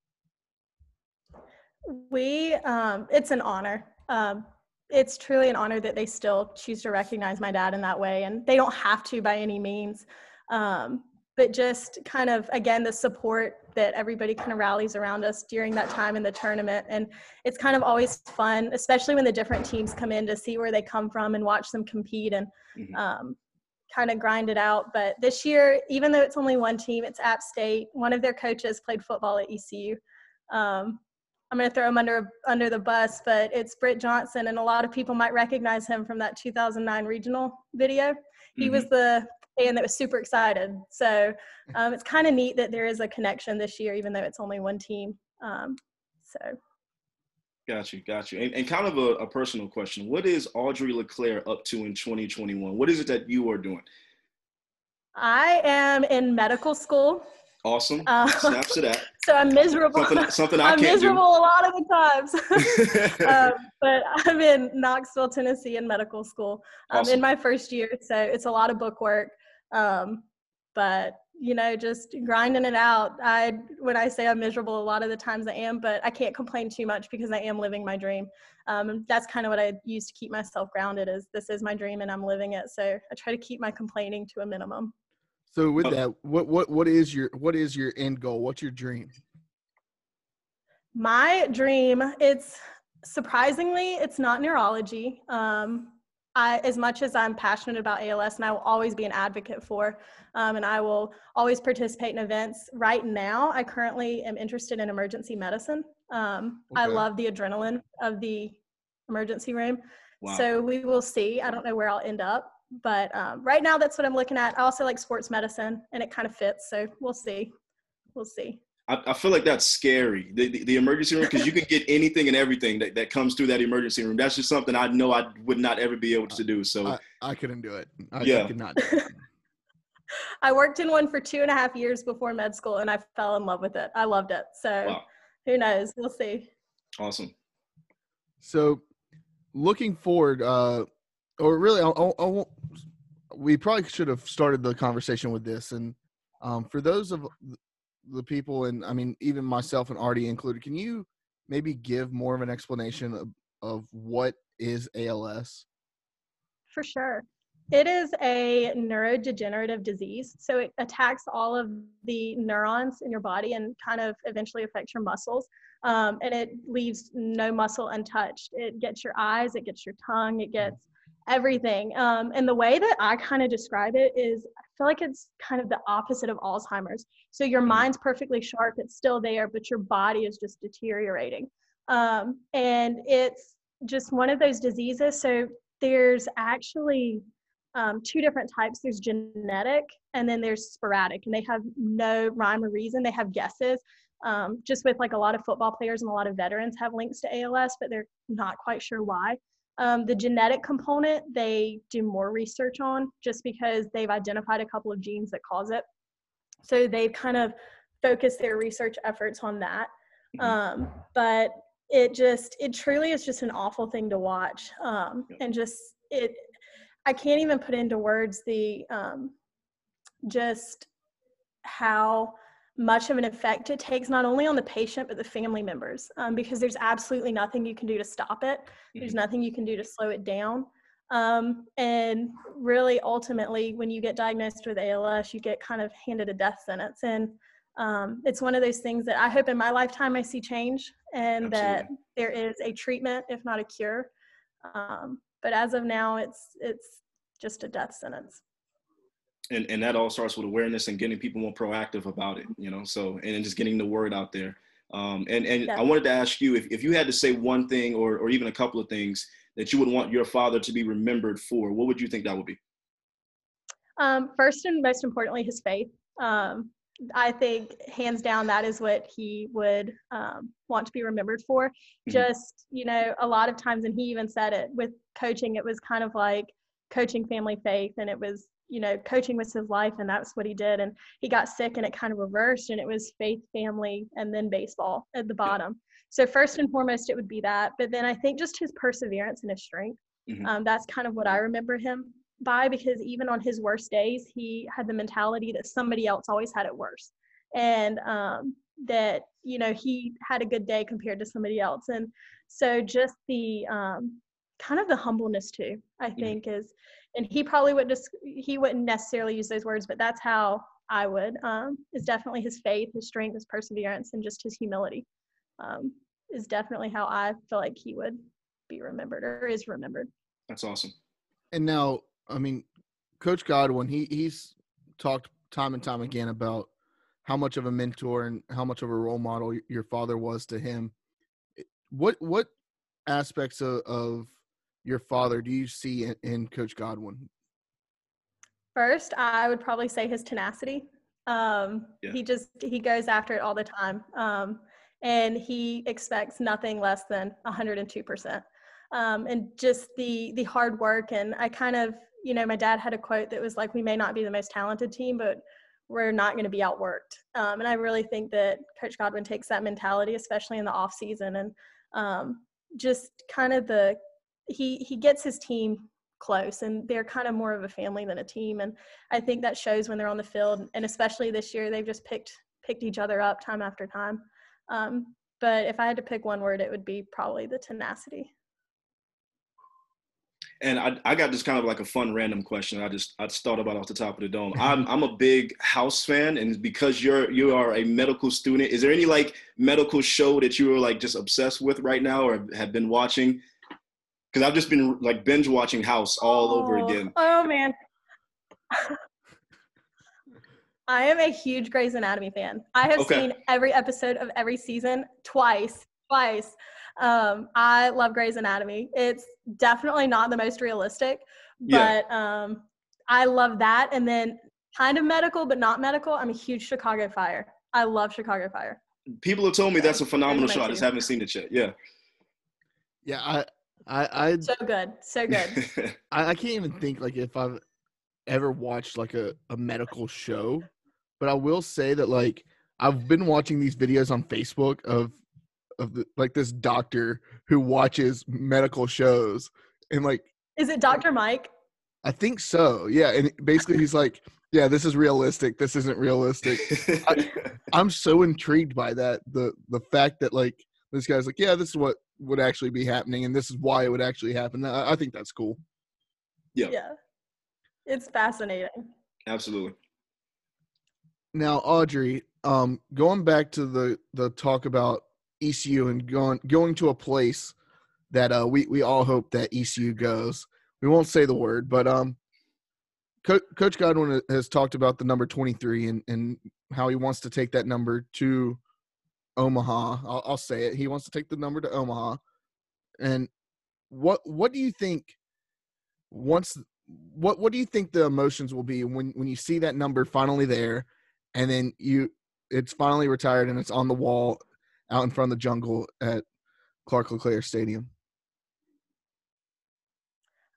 we um it's an honor. Um it's truly an honor that they still choose to recognize my dad in that way and they don't have to by any means. Um but just kind of again the support that everybody kind of rallies around us during that time in the tournament and it's kind of always fun especially when the different teams come in to see where they come from and watch them compete and mm-hmm. um, kind of grind it out. But this year even though it's only one team it's app state. One of their coaches played football at ecu um, i'm going to throw him under under the bus but it's britt johnson and a lot of people might recognize him from that 2009 regional video he mm-hmm. was the and that was super excited. So um, it's kind of neat that there is a connection this year, even though it's only one team. Um, so. Got you, got you. And, and kind of a, a, personal question: What is Audrey LeClair up to in 2021? What is it that you are doing? I am in medical school. Awesome. Uh, Snaps to that. So I'm miserable. Something, something I am miserable do. a lot of the times. um, but I'm in Knoxville, Tennessee, in medical school. I'm awesome. in my first year, so it's a lot of book work. Um, but you know, just grinding it out. I when I say I'm miserable, a lot of the times I am, but I can't complain too much because I am living my dream. Um, that's kind of what I use to keep myself grounded. Is this is my dream and I'm living it. So I try to keep my complaining to a minimum. So with that, what what what is your what is your end goal? What's your dream? My dream, it's surprisingly, it's not neurology. Um, I, as much as I'm passionate about ALS and I will always be an advocate for, um, and I will always participate in events. Right now, I currently am interested in emergency medicine. Um, okay. I love the adrenaline of the emergency room. Wow. So we will see. I don't know where I'll end up, but um, right now that's what I'm looking at. I also like sports medicine, and it kind of fits. So we'll see. We'll see. I, I feel like that's scary. The, the, the emergency room, because you can get anything and everything that, that comes through that emergency room. That's just something I know I would not ever be able to do. So I, I couldn't do it. I, yeah. I could not. I worked in one for two and a half years before med school, and I fell in love with it. I loved it. So wow. who knows? We'll see. Awesome. So looking forward, uh, or really, I'll, I'll, we probably should have started the conversation with this. And um, for those of the people, and I mean, even myself and Artie included, can you maybe give more of an explanation of, of what is ALS? For sure. It is a neurodegenerative disease. So it attacks all of the neurons in your body and kind of eventually affects your muscles. Um, and it leaves no muscle untouched. It gets your eyes, it gets your tongue, it gets everything. Um, and the way that I kind of describe it is I feel like it's kind of the opposite of Alzheimer's. So your mm-hmm. mind's perfectly sharp, it's still there, but your body is just deteriorating. Um, and it's just one of those diseases. So there's actually um, two different types there's genetic and then there's sporadic, and they have no rhyme or reason. They have guesses. Um, just with like a lot of football players and a lot of veterans have links to ALS, but they're not quite sure why. Um, the genetic component, they do more research on just because they've identified a couple of genes that cause it. So they've kind of focused their research efforts on that. Mm-hmm. Um, but it just, it truly is just an awful thing to watch. Um, and just, it, I can't even put into words the, um, just how much of an effect it takes not only on the patient but the family members um, because there's absolutely nothing you can do to stop it. There's mm-hmm. nothing you can do to slow it down. Um, and really ultimately when you get diagnosed with als you get kind of handed a death sentence. And um, it's one of those things that i hope in my lifetime i see change and absolutely. that there is a treatment if not a cure. Um, but as of now it's it's just a death sentence and, and that all starts with awareness and getting people more proactive about it, you know, so, and just getting the word out there. Um, and and yeah. I wanted to ask you if, if you had to say one thing or, or even a couple of things that you would want your father to be remembered for, what would you think that would be? Um, first and most importantly, his faith. Um, I think hands down that is what he would um, want to be remembered for. Mm-hmm. Just you know, a lot of times, and he even said it with coaching. It was kind of like coaching family faith, and it was you know, coaching was his life and that's what he did. And he got sick and it kind of reversed and it was faith, family, and then baseball at the bottom. So first and foremost, it would be that. But then I think just his perseverance and his strength. Mm-hmm. Um, that's kind of what I remember him by because even on his worst days, he had the mentality that somebody else always had it worse. And um, that, you know, he had a good day compared to somebody else. And so just the um, kind of the humbleness too, I mm-hmm. think mm-hmm. is and he probably would just he wouldn't necessarily use those words but that's how i would um, is definitely his faith his strength his perseverance and just his humility um, is definitely how i feel like he would be remembered or is remembered. That's awesome. And now i mean coach godwin he he's talked time and time again about how much of a mentor and how much of a role model your father was to him what what aspects of, of your father do you see in, in Coach Godwin? First, I would probably say his tenacity. Um, yeah. He just he goes after it all the time, um, and he expects nothing less than 102 percent. Um, and just the the hard work. And I kind of you know my dad had a quote that was like, "We may not be the most talented team, but we're not going to be outworked." Um, and I really think that Coach Godwin takes that mentality, especially in the off season, and um, just kind of the he he gets his team close and they're kind of more of a family than a team and i think that shows when they're on the field and especially this year they've just picked picked each other up time after time um, but if i had to pick one word it would be probably the tenacity And I, I got just kind of like a fun random question. I just I just thought about off the top of the dome. I'm I'm a big House fan, and because you're you are a medical student, is there any like medical show that you are like just obsessed with right now, or have been watching? Because I've just been like binge watching House all oh, over again. Oh man. I am a huge Grey's Anatomy fan. I have Okay. seen every episode of every season twice. Twice. Um, I love Grey's Anatomy. It's definitely not the most realistic, Yeah. but um, I love that. And then kind of medical, but not medical. I'm a huge Chicago Fire. I love Chicago Fire. People have told me that's a phenomenal show. I just haven't seen it yet. Yeah. Yeah, I, I, I, So good. So good. I, I can't even think like if I've ever watched like a, a medical show, but I will say that like I've been watching these videos on Facebook of of the, like this doctor who watches medical shows and like Is it Dr. Mike? I think so. Yeah, and basically he's like, yeah, this is realistic. This isn't realistic. I'm so intrigued by that. The the fact that like this guy's like, yeah, this is what would actually be happening, and this is why it would actually happen. I, I think that's cool. Yeah. Yeah. It's fascinating. Absolutely. Now, Audrey, um, going back to the the talk about ECU and going going to a place that uh, we we all hope that ECU goes. We won't say the word, but um, Co- Coach Godwin has talked about the number twenty three and and how he wants to take that number to Omaha. I'll, I'll say it. He wants to take the number to Omaha. And what what do you think? Once what what do you think the emotions will be when when you see that number finally there, and then you it's finally retired and it's on the wall out in front of the jungle at Clark LeClair Stadium.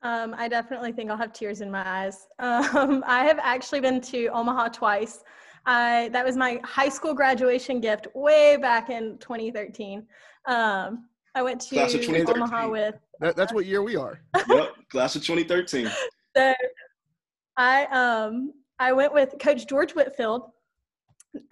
Um, I definitely think I'll have tears in my eyes. Um, I have actually been to Omaha twice. I, that was my high school graduation gift way back in 2013. Um, I went to Class of Omaha with That, that's what year we are. yep. Class of 2013. so I um I went with Coach George Whitfield,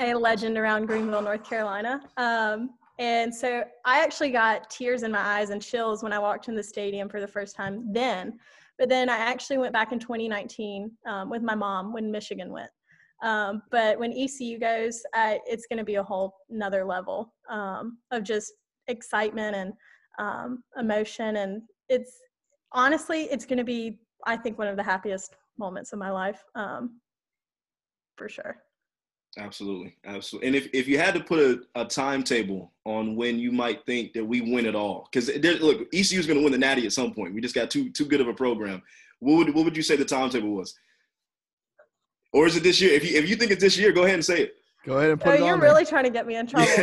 a legend around Greenville, North Carolina. Um, and so I actually got tears in my eyes and chills when I walked in the stadium for the first time then. But then I actually went back in 2019 um, with my mom when Michigan went. Um, but when ECU goes, it's going to be a whole another level um, of just excitement and um, emotion. And it's honestly, it's going to be, I think, one of the happiest moments of my life, um, for sure. Absolutely. Absolutely. And if, if you had to put a, a timetable on when you might think that we win it all, because look, ECU is going to win the Natty at some point. We just got too too good of a program. What would what would you say the timetable was? Or is it this year? If you if you think it's this year, go ahead and say it. Go ahead and put Oh, it you're on really trying to get me in trouble.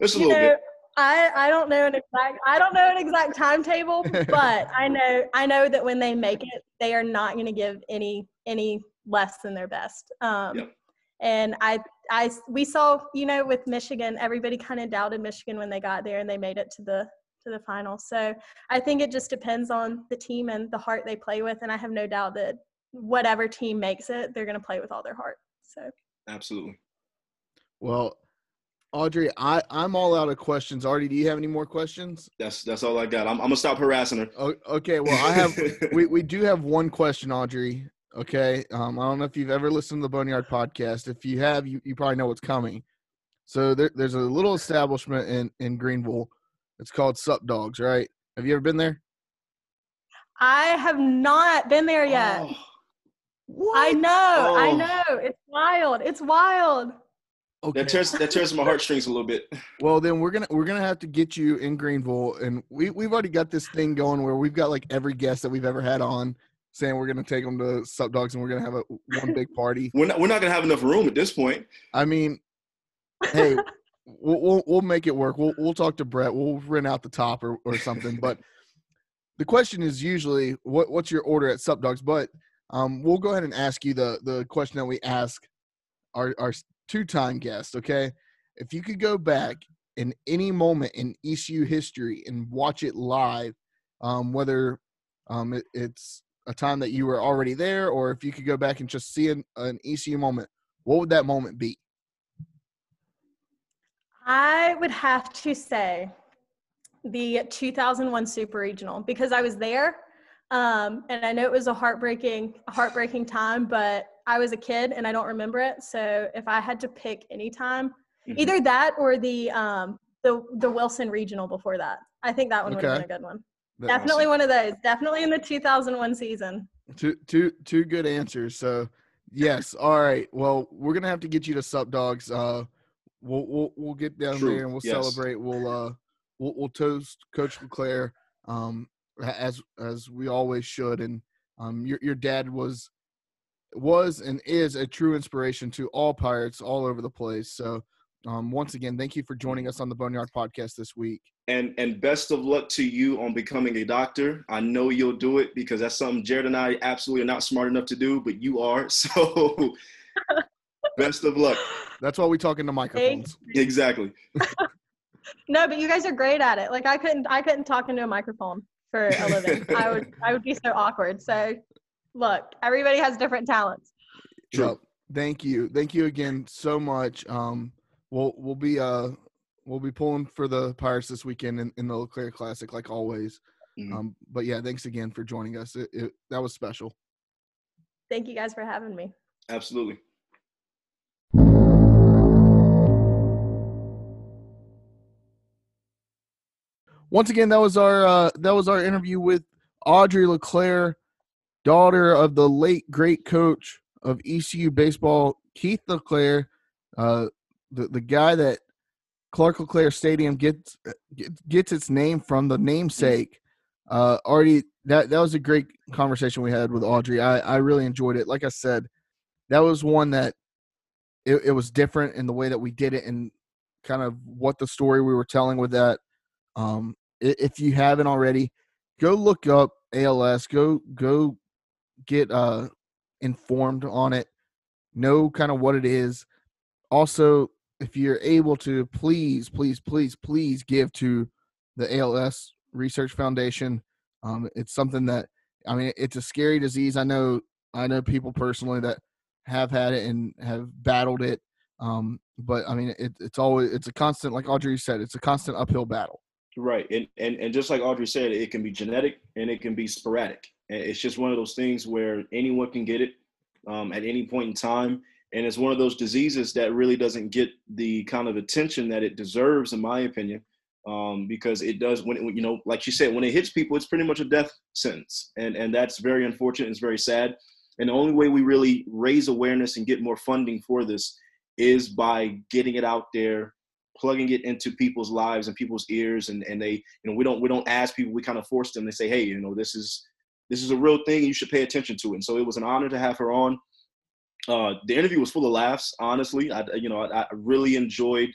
Just a you little know, bit. I, I don't know an exact I don't know an exact timetable, but I know I know that when they make it, they are not going to give any any less than their best. Um, Yep. And I I we saw you know with Michigan, everybody kind of doubted Michigan when they got there, and they made it to the to the final. So I think it just depends on the team and the heart they play with, and I have no doubt that whatever team makes it, they're going to play with all their heart. So Absolutely. Well, Audrey, I I'm all out of questions. Artie, do you have any more questions? That's that's all I got. I'm, I'm gonna stop harassing her. O- okay, well, I have we, we do have one question, Audrey. Okay. Um, I don't know if you've ever listened to the Boneyard podcast. If you have, you, you probably know what's coming. So there, there's a little establishment in, in Greenville. It's called Sup Dogs, right? Have you ever been there? I have not been there yet. Oh, What? I know, I Oh. know. It's wild. It's wild. Okay. that tears that tears my heartstrings a little bit. Well, then we're gonna we're gonna have to get you in Greenville, and we we've already got this thing going where we've got like every guest that we've ever had on saying we're gonna take them to Sup Dogs and we're gonna have a one big party. We're not we're not gonna have enough room at this point. I mean, hey, we'll, we'll we'll make it work. We'll we'll talk to Brett. We'll rent out the top or, or something. But the question is usually what what's your order at Sup Dogs? But um, we'll go ahead and ask you the the question that we ask our our two time guest. Okay, if you could go back in any moment in ECU history and watch it live, um, whether um, it, it's a time that you were already there, or if you could go back and just see an, an ECU moment, what would that moment be? I would have to say the 2001 Super Regional because I was there, um, and I know it was a heartbreaking, heartbreaking time, but I was a kid and I don't remember it. So if I had to pick any time, mm-hmm. either that or the um, the the Wilson Regional before that, I think that one okay. would have been a good one. That's Definitely awesome. one of those. Definitely in the 2001 season. Two two two good answers. So yes, all right. Well, we're gonna have to get you to Sup Dogs. Uh, we'll we'll we'll get down True. there and we'll yes. celebrate. We'll uh we'll, we'll toast Coach LeClair. Um, as as we always should. And um, your your dad was was and is a true inspiration to all pirates all over the place. So um, once again, thank you for joining us on the Boneyard Podcast this week. And and best of luck to you on becoming a doctor. I know you'll do it because that's something Jared and I absolutely are not smart enough to do, but you are. So best of luck. That's why we talk into microphones. Exactly. no, but you guys are great at it. Like I couldn't I couldn't talk into a microphone for a living. I would I would be so awkward. So look, everybody has different talents. True. Thank you. Thank you again so much. Um we'll we'll be uh we'll be pulling for the Pirates this weekend in, in the LeClair Classic like always. Mm-hmm. Um but yeah, thanks again for joining us. It, it, that was special. Thank you guys for having me. Absolutely. Once again, that was our uh, that was our interview with Audrey LeClair, daughter of the late great coach of ECU baseball, Keith LeClair, uh, the the guy that Clark LeClair Stadium gets gets its name from the namesake. Uh, already that that was a great conversation we had with Audrey. I I really enjoyed it. Like I said, that was one that it, it was different in the way that we did it and kind of what the story we were telling with that. Um, if you haven't already, go look up ALS. Go go get uh, informed on it. Know kind of what it is. Also, if you're able to, please, please, please, please give to the ALS Research Foundation. Um, it's something that I mean, it's a scary disease. I know I know people personally that have had it and have battled it. Um, but I mean, it, it's always it's a constant, like Audrey said, it's a constant uphill battle. Right, and and and just like Audrey said, it can be genetic and it can be sporadic. It's just one of those things where anyone can get it um, at any point in time, and it's one of those diseases that really doesn't get the kind of attention that it deserves, in my opinion, um, because it does when it, you know, like you said, when it hits people, it's pretty much a death sentence, and and that's very unfortunate. It's very sad, and the only way we really raise awareness and get more funding for this is by getting it out there plugging it into people's lives and people's ears and, and they you know we don't we don't ask people we kind of force them. To say hey you know this is this is a real thing you should pay attention to it. And so it was an honor to have her on. Uh, the interview was full of laughs honestly. I you know I, I really enjoyed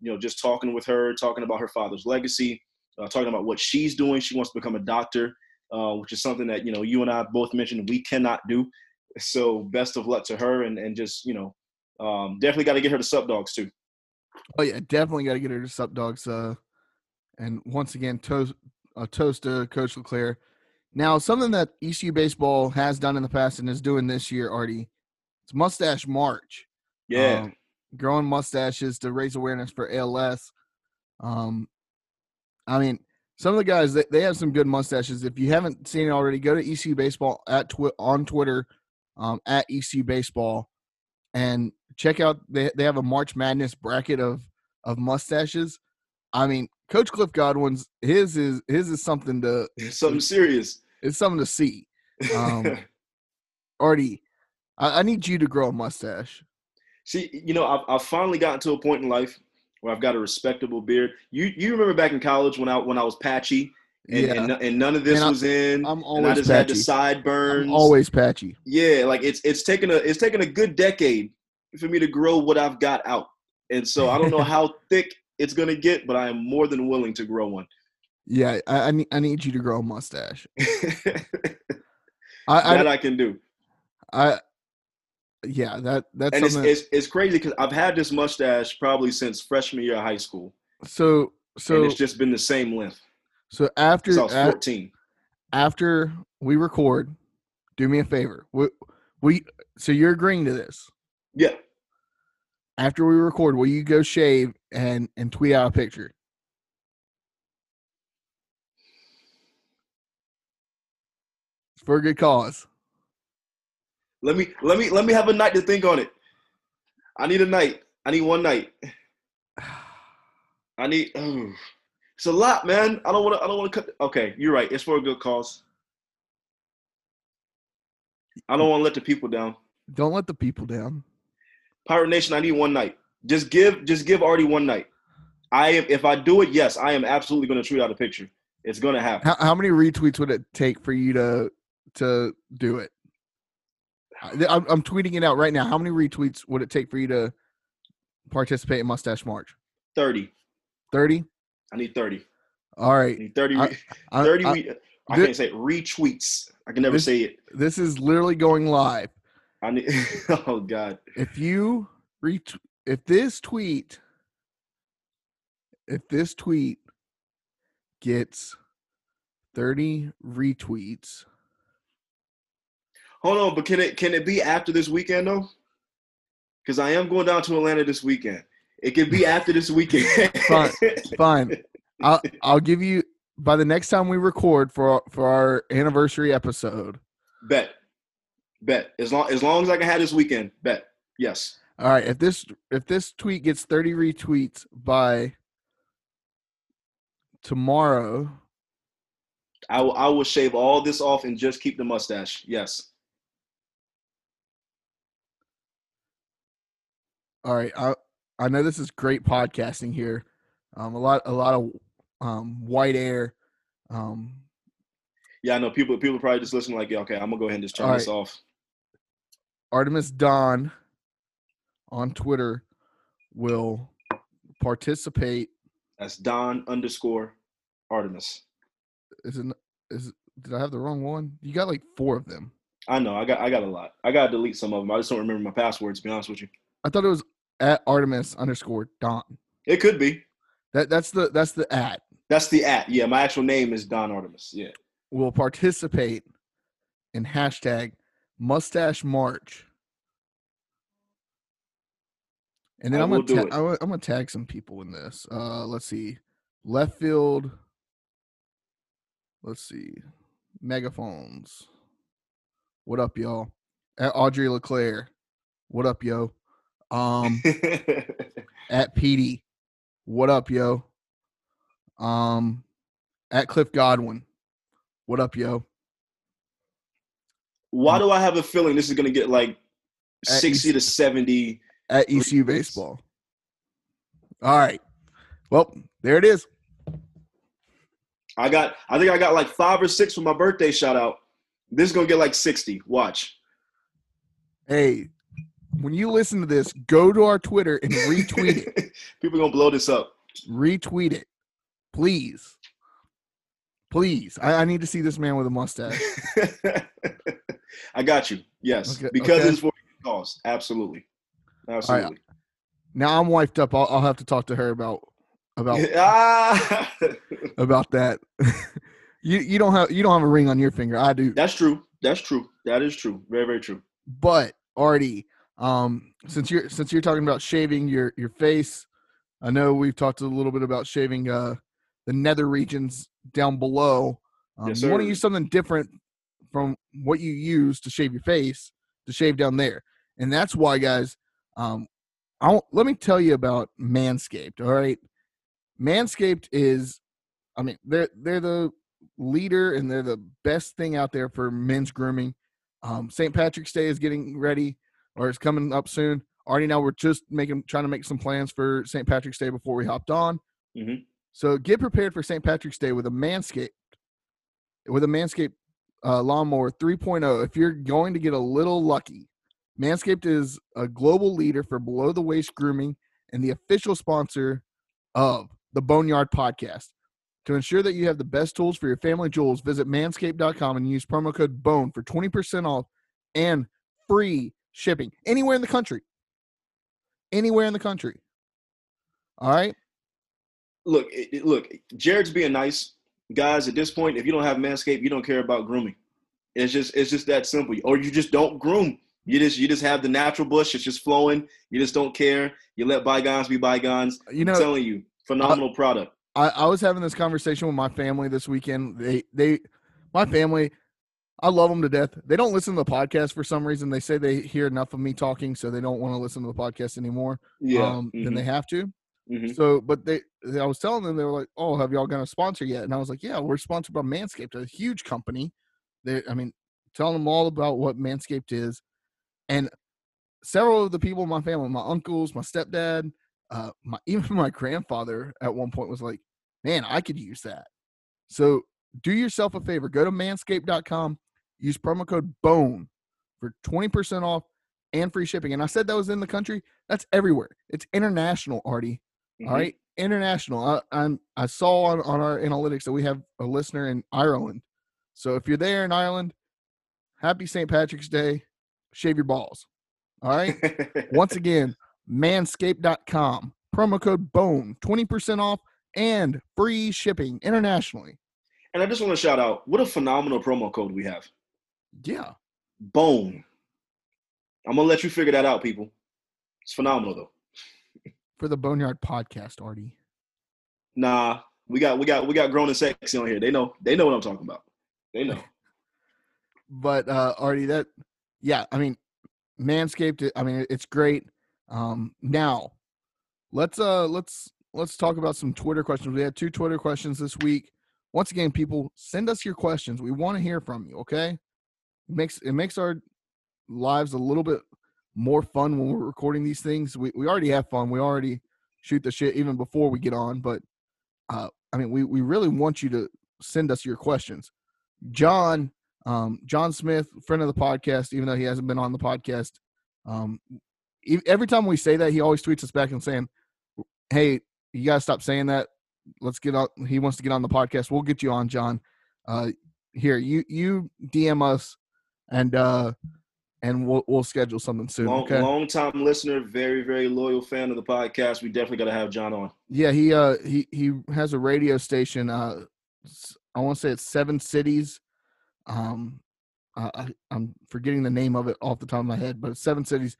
you know just talking with her talking about her father's legacy uh, talking about what she's doing. She wants to become a doctor uh, which is something that you know you and i both mentioned we cannot do. So best of luck to her and and just you know um, definitely got to get her to Sup Dogs too Oh yeah, definitely got to get her to Sup Dogs. Uh, and once again, toast a toast to Coach LeClair. Now, something that ECU baseball has done in the past and is doing this year, Artie, it's Mustache March. Yeah, um, growing mustaches to raise awareness for ALS. Um, I mean, some of the guys they, they have some good mustaches. If you haven't seen it already, go to ECU baseball at twi- on Twitter um, at ECU baseball and check out they they have a March Madness bracket of of mustaches. I mean, Coach Cliff Godwin's his is his is something to something serious. It's something to see. Um, Artie, I, I, need you to grow a mustache. See, you know, I've, I've finally gotten to a point in life where I've got a respectable beard. You you remember back in college when I when I was patchy and, yeah. and, and, none of this and was in. I'm always I just patchy. had the sideburns. I'm always patchy. Yeah, like it's it's taken a it's taken a good decade for me to grow what I've got out. And so I don't know how thick it's gonna get, but I am more than willing to grow one. Yeah, I I need, I need you to grow a mustache. I, that I, I, can do. I yeah, that that's and it's, it's, it's crazy because I've had this mustache probably since freshman year of high school. So so and it's just been the same length. So after so I 14. After we record, do me a favor. We, we so you're agreeing to this. Yeah. After we record, will you go shave and and tweet out a picture? For a good cause. Let me let me let me have a night to think on it. I need a night. I need one night. I need. Oh it's a lot, man. I don't want to. I don't want to cut. Okay, you're right. It's for a good cause. I don't want to let the people down. Don't let the people down. Pirate Nation, I need one night. Just give, just give Artie one night. I am. If I do it, yes, I am absolutely going to tweet out a picture. It's going to happen. How, how many retweets would it take for you to to do it? I'm, I'm tweeting it out right now. How many retweets would it take for you to participate in Mustache March? Thirty. Thirty. I need thirty. All right. I need thirty. I- I- Thirty. I- re- I, can't say it. retweets. I can never This- say it. this is literally going live. I need. oh God. If you ret- if this tweet if this tweet gets 30 retweets, Hold on, but can it can it be after this weekend though? Because I am going down to Atlanta this weekend. It can be after this weekend. Fine. fine. I'll I'll give you by the next time we record for our- for our anniversary episode. bet, bet. As long as long as I can have this weekend, bet. Yes. All right, if this if this tweet gets 30 retweets by tomorrow, I will, I will shave all this off and just keep the mustache. Yes. All right, I I know this is great podcasting here. Um, a lot a lot of um, white air. Um, Yeah, I know people people probably just listen like, yeah, okay, I'm gonna go ahead and just turn All this off. Artemis Don on Twitter will participate. That's Don underscore Artemis. Is it is did I have the wrong one? You got like four of them. I know, I got I got a lot. I gotta delete some of them. I just don't remember my passwords, to be honest with you. I thought it was at Artemis underscore Don. It could be. That that's the that's the at. That's the at. Yeah, my actual name is Don Artemis. Yeah. Will participate in hashtag Mustache March. And then I I'm gonna ta- I'm gonna- I'm gonna tag some people in this. Uh, let's see, left field. Let's see, megaphones. What up, y'all? At Audrey LeClair. What up, yo? Um, at PD. What up, yo? Um, at Cliff Godwin. What up, yo? Why do I have a feeling this is gonna get like At sixty to seventy? At ECU baseball. All right. Well, there it is. I got. I think I got like five or six for my birthday shout out. This is gonna get like sixty. Watch. Hey, when you listen to this, go to our Twitter and retweet it. People gonna blow this up. Retweet it, please. Please, I, I need to see this man with a mustache. I got you. Yes, Okay, because okay. it's for a cause. Absolutely, absolutely. Now I'm wiped up. I'll, I'll have to talk to her about about ah, about that. you you don't have you don't have a ring on your finger. I do. that's true. That's true. That is true. Very very true. But Artie, um, since you're since you're talking about shaving your your face, I know we've talked a little bit about shaving uh the nether regions down below. Um, Yes, you want to use something different from what you use to shave your face to shave down there, and that's why, guys. Um, I won't- let me tell you about Manscaped. All right, Manscaped is, I mean, they're they're the leader and they're the best thing out there for men's grooming. Um, St. Patrick's Day is getting ready or it's coming up soon. Already now we're just making trying to make some plans for St. Patrick's Day before we hopped on. Mhm. So get prepared for St. Patrick's Day with a Manscaped with a Manscaped uh, lawnmower 3.0. If you're going to get a little lucky, Manscaped is a global leader for below the waist grooming and the official sponsor of the Boneyard Podcast. To ensure that you have the best tools for your family jewels, visit manscaped.com and use promo code BONE for 20% off and free shipping anywhere in the country. Anywhere in the country. All right. Look, it, look. Jared's being nice, guys. At this point, if you don't have Manscaped, you don't care about grooming. It's just it's just that simple. Or you just don't groom. You just you just have the natural bush. It's just flowing. You just don't care. You let bygones be bygones. Uh, you I'm know, telling you, phenomenal product. I, I was having this conversation with my family this weekend. They they my family, I love them to death. They don't listen to the podcast for some reason. They say they hear enough of me talking, so they don't want to listen to the podcast anymore. Yeah. Um, Then they have to. Mhm. So, but they, they, I was telling them they were like, "Oh, have y'all got a sponsor yet?" And I was like, "Yeah, we're sponsored by Manscaped, a huge company." They, I mean, telling them all about what Manscaped is, and several of the people in my family, my uncles, my stepdad, uh, my even my grandfather at one point was like, "Man, I could use that." So, do yourself a favor, go to Manscaped.com, use promo code BONE for twenty percent off and free shipping. And I said that was in the country. That's everywhere. It's international, Artie. Mhm. All right, international. I, I'm I saw on on our analytics that we have a listener in Ireland. So if you're there in Ireland, happy St. Patrick's Day. Shave your balls. All right. Once again, manscaped.com. Promo code BONE, 20% off and free shipping internationally. and I just want to shout out what a phenomenal promo code we have. Yeah. Bone. I'm gonna let you figure that out, people. It's phenomenal though. For the Boneyard podcast, Artie. Nah, we got we got we got grown and sexy on here. They know they know what I'm talking about. They know. but uh Artie, that yeah, I mean Manscaped, I mean it's great. Um now let's uh let's let's talk about some Twitter questions. We had two Twitter questions this week. Once again, people, send us your questions. We want to hear from you, okay? Makes it makes our lives a little bit more fun when we're recording these things. We we already have fun. We already shoot the shit even before we get on, but uh I mean we we really want you to send us your questions. John um, John Smith, friend of the podcast, even though he hasn't been on the podcast, um, every time we say that, he always tweets us back and saying, "Hey, you gotta stop saying that. Let's get on." He wants to get on the podcast. We'll get you on, John. Uh, here, you you DM us, and uh, and we'll we'll schedule something soon. Long, okay. long time listener, very very loyal fan of the podcast. We definitely got to have John on. Yeah, he uh he he has a radio station. Uh, I want to say it's Seven Cities. Um, I, I'm forgetting the name of it off the top of my head, but Seven Cities.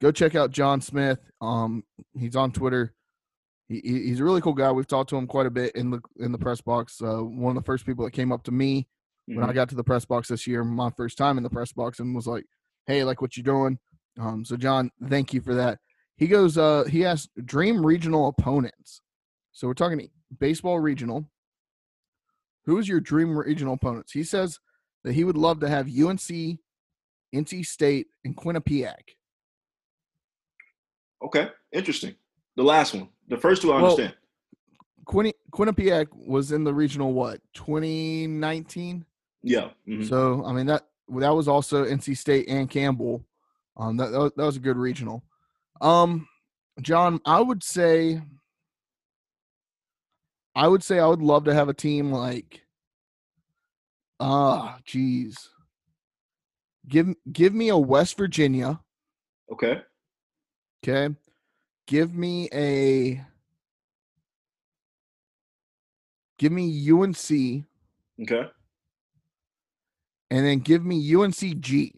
Go check out John Smith. Um, he's on Twitter. He, he- he's a really cool guy. We've talked to him quite a bit in the in the press box. Uh, one of the first people that came up to me when I Mhm. got to the press box this year, my first time in the press box, and was like, "Hey, like what you're doing." Um, so John, thank you for that. He goes, uh, he asked dream regional opponents. So we're talking baseball regional. Who's your dream regional opponents? He says that he would love to have UNC, NC State, and Quinnipiac. Okay, interesting. The last one, the first two, I Well, understand. Quinni- Quinnipiac was in the regional what 2019. Yeah. mhm. So I mean that that was also NC State and Campbell. Um, that that was, that was a good regional. Um, John, I would say, I would say I would love to have a team like, ah, geez, give give me a West Virginia, Okay. okay, give me a, give me UNC, Okay. And then give me UNCG.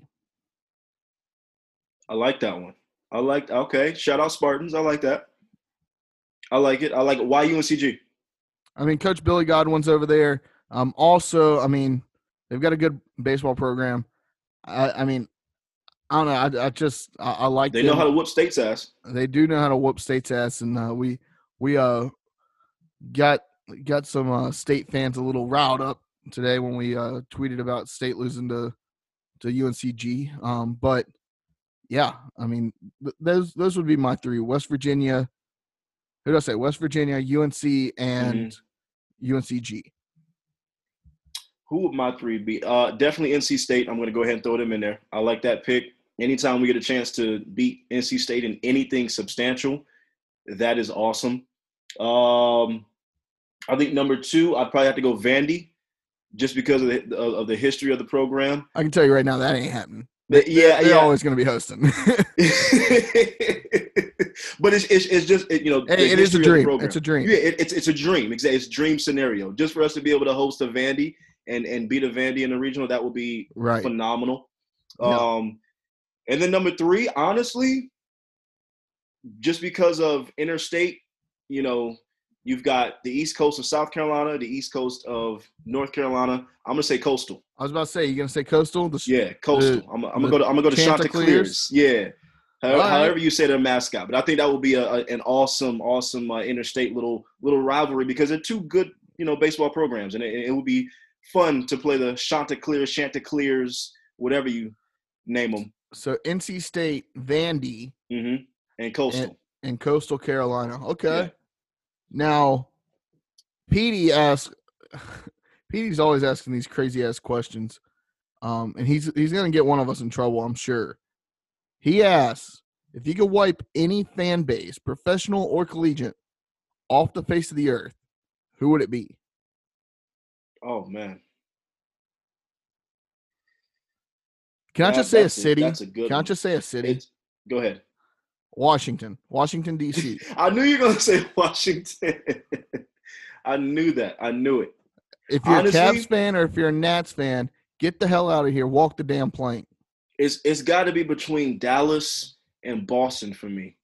I like that one. I like. Okay. Shout out Spartans. I like that. I like it. I like it. Why UNCG? I mean, Coach Billy Godwin's over there. Um, also, I mean, they've got a good baseball program. I, I mean, I don't know. I, I just I, I like They know how to whoop state's ass. they do know how to whoop state's ass, and uh, we we uh got got some uh, state fans a little riled up today when we uh, tweeted about state losing to to UNCG. Um, but yeah, I mean, th- those those would be my three: West Virginia. Who did I say? West Virginia, UNC, and UNCG. Who would my three be? Uh, definitely NC State. I'm going to go ahead and throw them in there. I like that pick. Anytime we get a chance to beat NC State in anything substantial, that is awesome. Um, I think number two, I'd probably have to go Vandy, just because of the of, of the history of the program. I can tell you right now that ain't happening. But yeah, They're yeah. always going to be hosting. but it's, it's it's just it, you know hey, it is a history of the dream. program. It's a dream. Yeah, it, it's it's a dream. Exactly, it's a dream scenario. Just for us to be able to host a Vandy and and beat a Vandy in the regional, that would be Right. phenomenal. Yeah. Um, and then number three, honestly, just because of interstate, you know, You've got the East Coast of South Carolina, the East Coast of North Carolina. I'm gonna say coastal. I was about to say, you're gonna say coastal? The, Yeah, coastal. the- I'm, I'm gonna go to I'm gonna go to Chanticleers? Chanticleers. Yeah. However, right. however you say their mascot, but I think that would be a, a- an awesome, awesome uh, interstate little little rivalry because they're two good, you know, baseball programs, and it, it would be fun to play the Chanticleers, Chanticleers, whatever you name them, So NC State, Vandy, hmm and coastal. and Coastal Carolina. Okay. Yeah. Now, Petey asks. Petey's always asking these crazy ass questions, um, and he's he's gonna get one of us in trouble, I'm sure. He asks if you could wipe any fan base, professional or collegiate, off the face of the earth, who would it be? Oh man, Can I just say a city? that's a good. Can I one. just say a city? It's, go ahead. Washington, Washington D.C. I knew you were gonna say Washington. I knew that. I knew it. If you're Honestly- a Caps fan or if you're a Nats fan, get the hell out of here. Walk the damn plank. It's it's got to be between Dallas and Boston for me.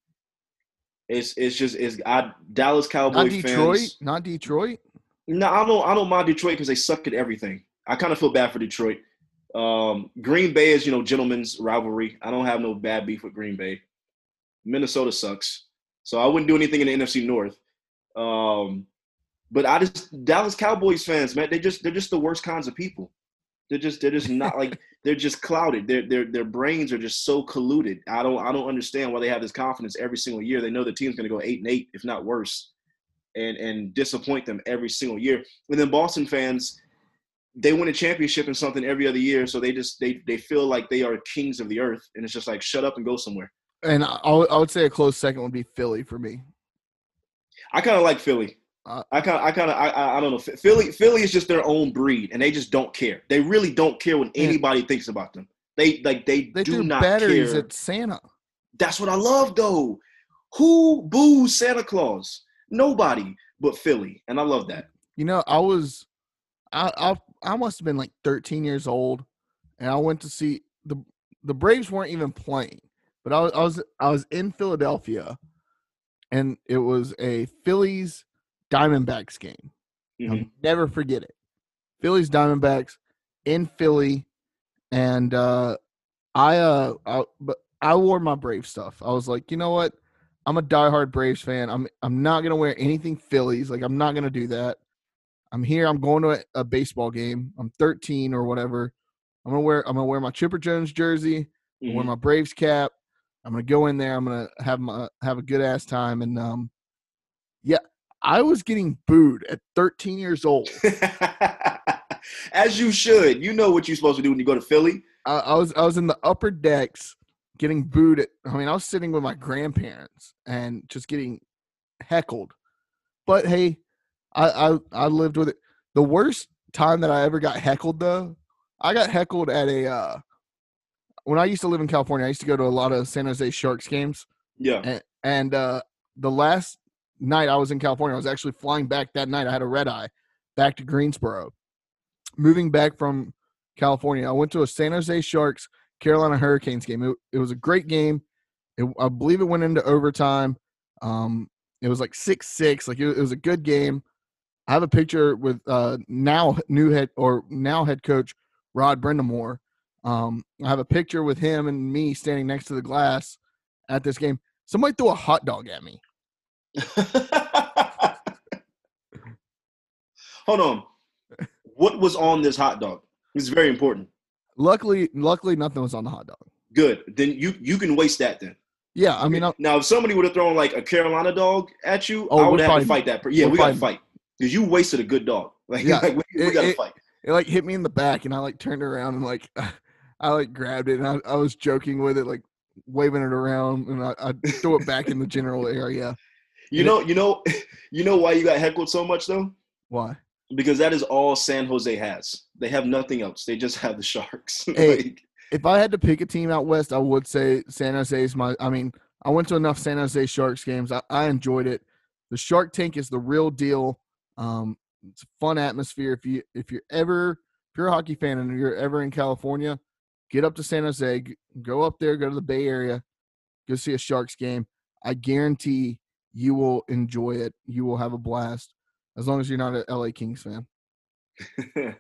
It's it's just it's I Dallas Cowboy Not Detroit. fans. Not Detroit. No, I don't I don't mind Detroit because they suck at everything. I kind of feel bad for Detroit. Um, Green Bay is you know gentlemen's rivalry. I don't have no bad beef with Green Bay. Minnesota sucks, so I wouldn't do anything in the NFC North. Um, but I just Dallas Cowboys fans, man, they just they're just the worst kinds of people. They're just they're just not like they're just clouded. Their their their brains are just so colluded. I don't I don't understand why they have this confidence every single year. They know the team's going to go eight and eight, if not worse, and and disappoint them every single year. And then Boston fans, they win a championship and something every other year, so they just they they feel like they are kings of the earth, and it's just like shut up and go somewhere. And I, I would- say a close second would be Philly for me. I kind of like Philly. Uh, I kind of, I kind of, I, I, don't know. Philly, Philly is just their own breed, and they just don't care. They really don't care what Yeah. anybody thinks about them. They like they, They do threw not batteries care. at Santa. That's what I love, though. Who boos Santa Claus? Nobody but Philly, and I love that. You know, I was, I, I, I must have been like 13 years old, and I went to see the the Braves weren't even playing, but I was, I was, I was in Philadelphia, and it was a Phillies Diamondbacks game. I'll Mhm. never forget it. Phillies Diamondbacks in Philly, and uh, I uh, I, but I wore my Brave stuff. I was like, you know what? I'm a diehard Braves fan. I'm I'm not gonna wear anything Phillies. Like I'm not gonna do that. I'm here. I'm going to a, a baseball game. I'm 13 or whatever. I'm gonna wear I'm gonna wear my Chipper Jones jersey. Gonna wear my Braves cap. I'm gonna go in there. I'm gonna have my have a good ass time. And um, yeah, I was getting booed at 13 years old. As you should. You know what you're supposed to do when you go to Philly. I, I was I was in the upper decks getting booed at I mean I was sitting with my grandparents and just getting heckled. But hey, I I, I lived with it. The worst time that I ever got heckled though, I got heckled at a uh when I used to live in California, I used to go to a lot of San Jose Sharks games. Yeah. And, and uh the last night I was in California, I was actually flying back that night. I had a red eye back to Greensboro. Moving back from California, I went to a San Jose Sharks Carolina Hurricanes game. It, it was a great game. It, I believe it went into overtime. Um, it was like six six. Like it, it was a good game. I have a picture with uh, now new head or now head coach Rod Brind'Amour. Um, I have a picture with him and me standing next to the glass at this game. Somebody threw a hot dog at me. Hold on. What was on this hot dog? It's very important. Luckily, luckily nothing was on the hot dog. Good. Then you you can waste that then. Yeah, I mean, I, now if somebody would have thrown like a Carolina dog at you, Oh, I would have to fight that. Yeah, We're we got to fight because you wasted a good dog. Like, Yeah, like, we, we got to it- fight. it like hit me in the back, and I like turned around and like I like grabbed it, and I, I was joking with it, like waving it around, and I, I threw it back in the general area. You know, you know, you know why you got heckled so much though? Why? Because that is all San Jose has. They have nothing else. They just have the Sharks. Hey. Like, If I had to pick a team out west, I would say San Jose is my. I mean, I went to enough San Jose Sharks games. I, I enjoyed it. The Shark Tank is the real deal. Um, it's a fun atmosphere. If you if you're ever if you're a hockey fan and you're ever in California, get up to San Jose. Go up there. Go to the Bay Area. Go see a Sharks game. I guarantee You will enjoy it. You will have a blast as long as you're not an LA Kings fan.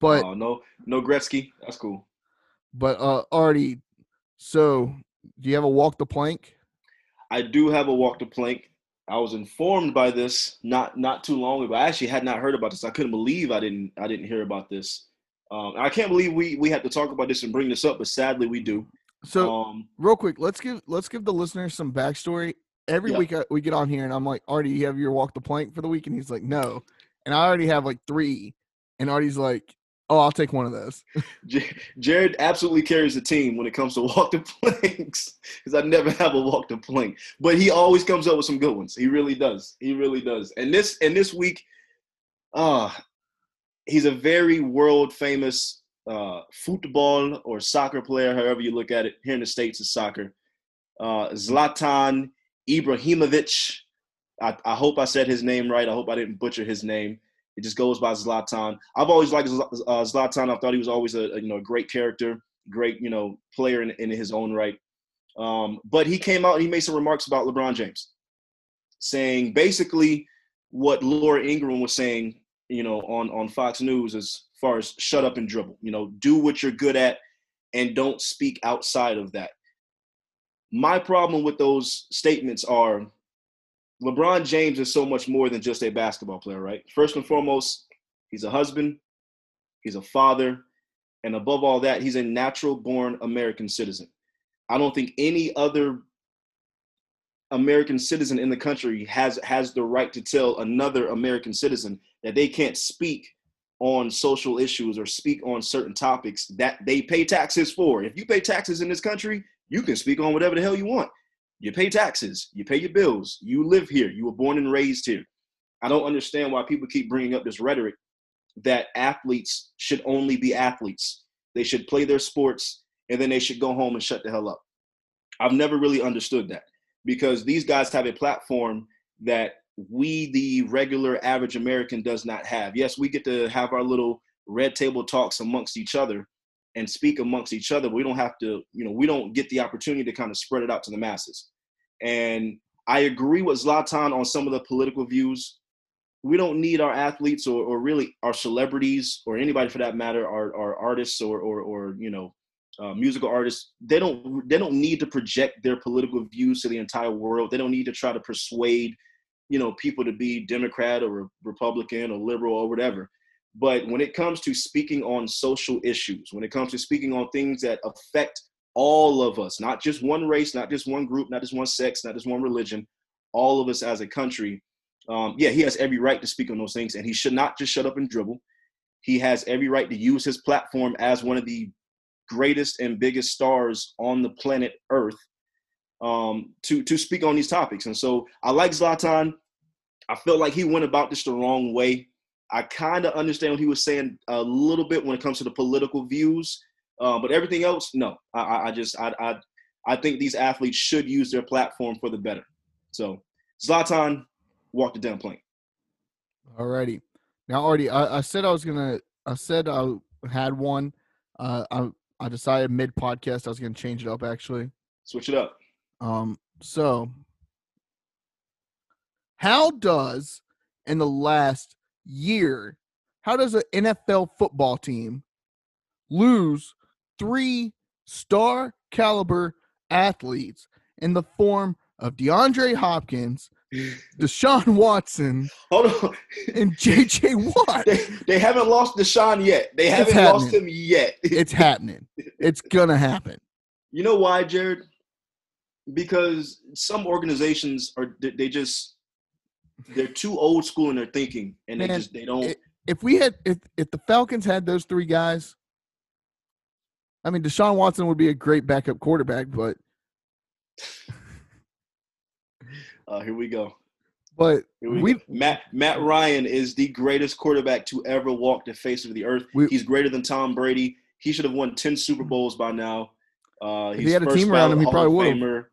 But oh, no, no Gretzky. That's cool. but uh Artie, so do you have a walk the plank? I do have a walk the plank. I was informed by this not not too long ago. I actually had not heard about this. I couldn't believe I didn't I didn't hear about this. Um, I can't believe we we had to talk about this and bring this up, but sadly we do. So Um, real quick, let's give let's give the listeners some backstory. Every Yeah. week I, we get on here and I'm like, Artie, you have your walk the plank for the week, and he's like, no, and I already have like three, and Artie's like, oh, I'll take one of those. J- Jared absolutely carries the team when it comes to walk the planks because I never have a walk the plank, but he always comes up with some good ones. He really does. He really does. And this and this week, uh he's a very world famous uh, football or soccer player, however you look at it. Here in the states, is soccer. Uh, Zlatan Ibrahimovic. I, I hope I said his name right. I hope I didn't butcher his name. It just goes by Zlatan. I've always liked uh, Zlatan. I thought he was always a, a, you know great character, great you know player in, in his own right. Um, but he came out and he made some remarks about LeBron James, saying basically what Laura Ingraham was saying, you know, on on Fox News as far as shut up and dribble. You know, do what you're good at and don't speak outside of that. My problem with those statements are LeBron James is so much more than just a basketball player, right? First and foremost, he's a husband, he's a father, and above all that, he's a natural born American citizen. I don't think any other American citizen in the country has has the right to tell another American citizen that they can't speak on social issues or speak on certain topics that they pay taxes for. If you pay taxes in this country, you can speak on whatever the hell you want. You pay taxes, you pay your bills, you live here, you were born and raised here. I don't understand why people keep bringing up this rhetoric that athletes should only be athletes. They should play their sports and then they should go home and shut the hell up. I've never really understood that because these guys have a platform that we, the regular average American, does not have. Yes, we get to have our little red table talks amongst each other and speak amongst each other. We don't have to, you know, we don't get the opportunity to kind of spread it out to the masses. And I agree with Zlatan on some of the political views. We don't need our athletes or, or really our celebrities or anybody for that matter, our, our artists or, or, or, you know, uh, musical artists. They don't, they don't need to project their political views to the entire world. They don't need to try to persuade, you know, people to be Democrat or Republican or liberal or whatever. But when it comes to speaking on social issues, when it comes to speaking on things that affect all of us, not just one race, not just one group, not just one sex, not just one religion, all of us as a country, um, yeah, he has every right to speak on those things, and he should not just shut up and dribble. He has every right to use his platform as one of the greatest and biggest stars on the planet Earth um, to to speak on these topics. And so I like Zlatan. I felt like he went about this the wrong way. I kind of understand what he was saying a little bit when it comes to the political views, uh, but everything else, no. I, I, I just I, I I think these athletes should use their platform for the better. So Zlatan walked the damn plank. Alrighty. Now, Artie, I, I said I was gonna. I said I had one. Uh, I I decided mid podcast I was gonna change it up. Actually, Switch it up. Um. So, how does in the last year, how does an NFL football team lose three star caliber athletes in the form of DeAndre Hopkins, Deshaun Watson, Hold on. and JJ Watt? they, they haven't lost Deshaun yet. They haven't lost him yet. It's happening. It's gonna happen. You know why, Jared? Because some organizations are they- they just they're too old school in their thinking, and they just they don't. If we had if if the Falcons had those three guys, I mean Deshaun Watson would be a great backup quarterback, but uh, here we go. but we, we go. Matt Matt Ryan is the greatest quarterback to ever walk the face of the earth. We- he's greater than Tom Brady. He should have won ten Super Bowls by now. Uh, If he had a team around him, he probably. Famer.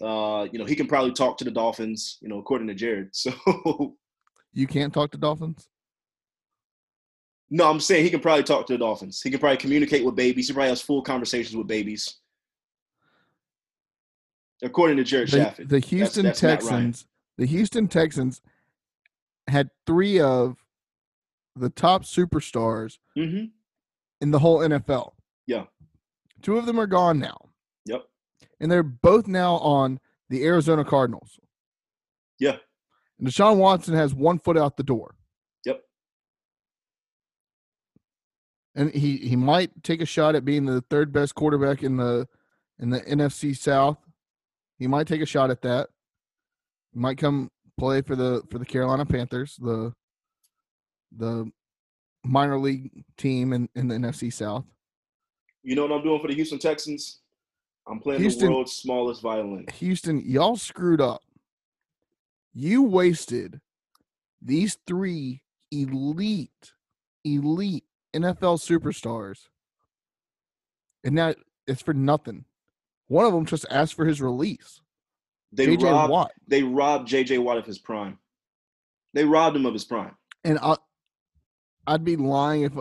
Uh, you know, he can probably talk to the Dolphins. You know, according to Jared. So you can't talk to Dolphins. no, I'm saying he can probably talk to the Dolphins. He can probably communicate with babies. He probably has full conversations with babies. According to Jared the, Shaffin. the Houston that's Ryan. Texans, the Houston Texans had three of the top superstars hmm in the whole NFL. Yeah. Two of them are gone now. Yep. And they're both now on the Arizona Cardinals. Yeah. And Deshaun Watson has one foot out the door. Yep. And he, he might take a shot at being the third best quarterback in the in the NFC South. He might take a shot at that. He might come play for the for the Carolina Panthers, the the minor league team in, in the NFC South. You know what I'm doing for the Houston Texans? I'm playing Houston- the world's smallest violin. Houston, y'all screwed up. You wasted these three elite, elite NFL superstars. And now it's for nothing. One of them just asked for his release. They JJ robbed. Watt. They robbed JJ Watt of his prime. They robbed him of his prime. And I I'd be lying if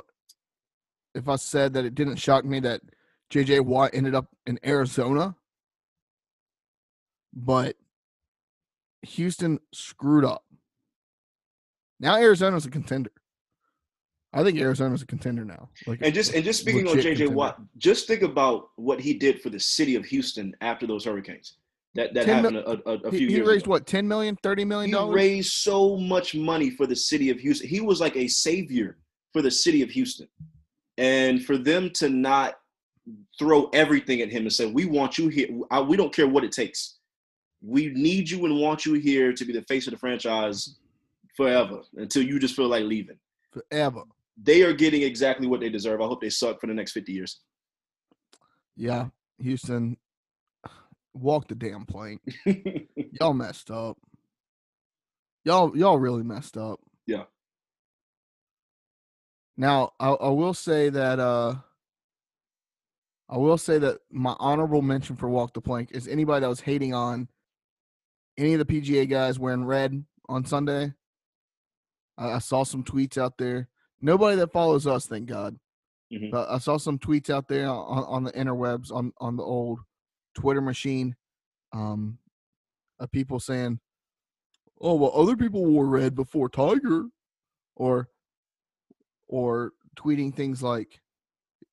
if I said that it didn't shock me that JJ Watt ended up in Arizona. But Houston screwed up. Now Arizona's a contender. I think Arizona's a contender now. Like And just and just speaking on JJ contender. Watt, just think about what he did for the city of Houston after those hurricanes. That that 10 happened a, a, a few he years He raised ago. what 10 million 30 million He raised so much money for the city of Houston. He was like a savior for the city of Houston. And for them to not throw everything at him and say, "We want you here. I- We don't care what it takes. We need you and want you here to be the face of the franchise forever until you just feel like leaving." forever They are getting exactly what they deserve. I hope they suck for the next 50 years. yeah houston walk the damn plank y'all messed up y'all y'all really messed up Yeah. now I, I will say that uh i will say that my honorable mention for walk the plank is anybody that was hating on any of the pga guys wearing red on sunday. I, I saw some tweets out there. Nobody that follows us thank god. Mhm. but i saw some tweets out there on, on the interwebs on on the old twitter machine um of people saying oh well other people wore red before tiger or or tweeting things like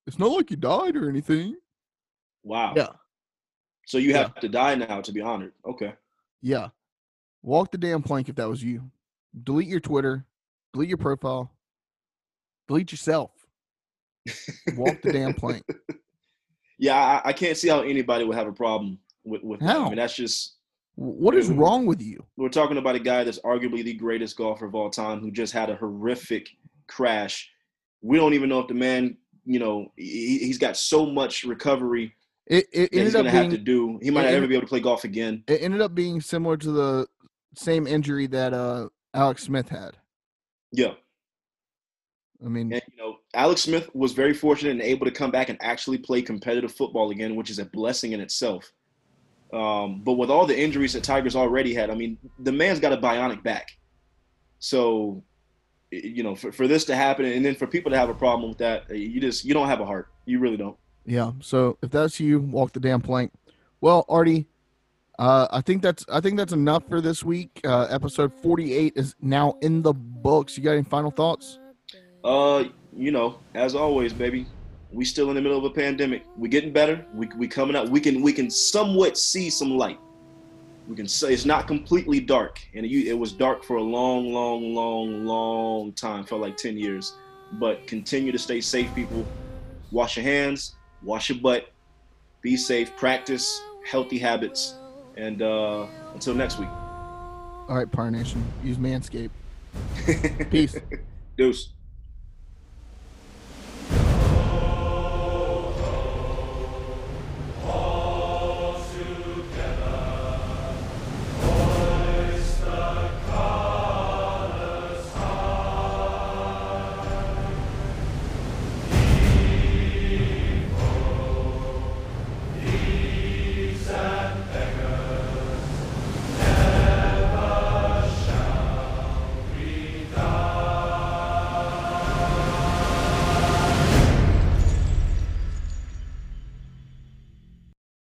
it's not like you died or anything. Wow. yeah. So you have to die now to be honored. Okay. yeah. Walk the damn plank if that was you. Delete your twitter. Delete your profile. Delete yourself. Walk the damn plank. Yeah, I, I can't see how anybody would have a problem with with that. I mean, that's just what is wrong with you? we're talking about a guy that's arguably the greatest golfer of all time who just had a horrific crash. We don't even know if the man, you know, he, he's got so much recovery it, it that he's ended going up being have to do. He might not ever be able to play golf again. it ended up being similar to the same injury that uh alex smith had Yeah. i mean And, you know, Alex Smith was very fortunate and able to come back and actually play competitive football again, which is a blessing in itself. Um, but with all the injuries that Tiger's already had, I mean, the man's got a bionic back. So, you know, for, for this to happen and then for people to have a problem with that, you just, you don't have a heart. You really don't. Yeah. So if that's you, walk the damn plank. Well, Artie, uh, I think that's I think that's enough for this week. Uh, episode forty eight is now in the books. You got any final thoughts? Uh, you know, as always, baby, we still in the middle of a pandemic. We getting better. We we coming up. We can we can somewhat see some light. We can say it's not completely dark, and it, it was dark for a long, long, long, long time. Felt like ten years. But continue to stay safe, people. Wash your hands. Wash your butt. Be safe. Practice healthy habits. And uh, until next week. All right, Par Nation, use Manscaped. Peace. Deuce.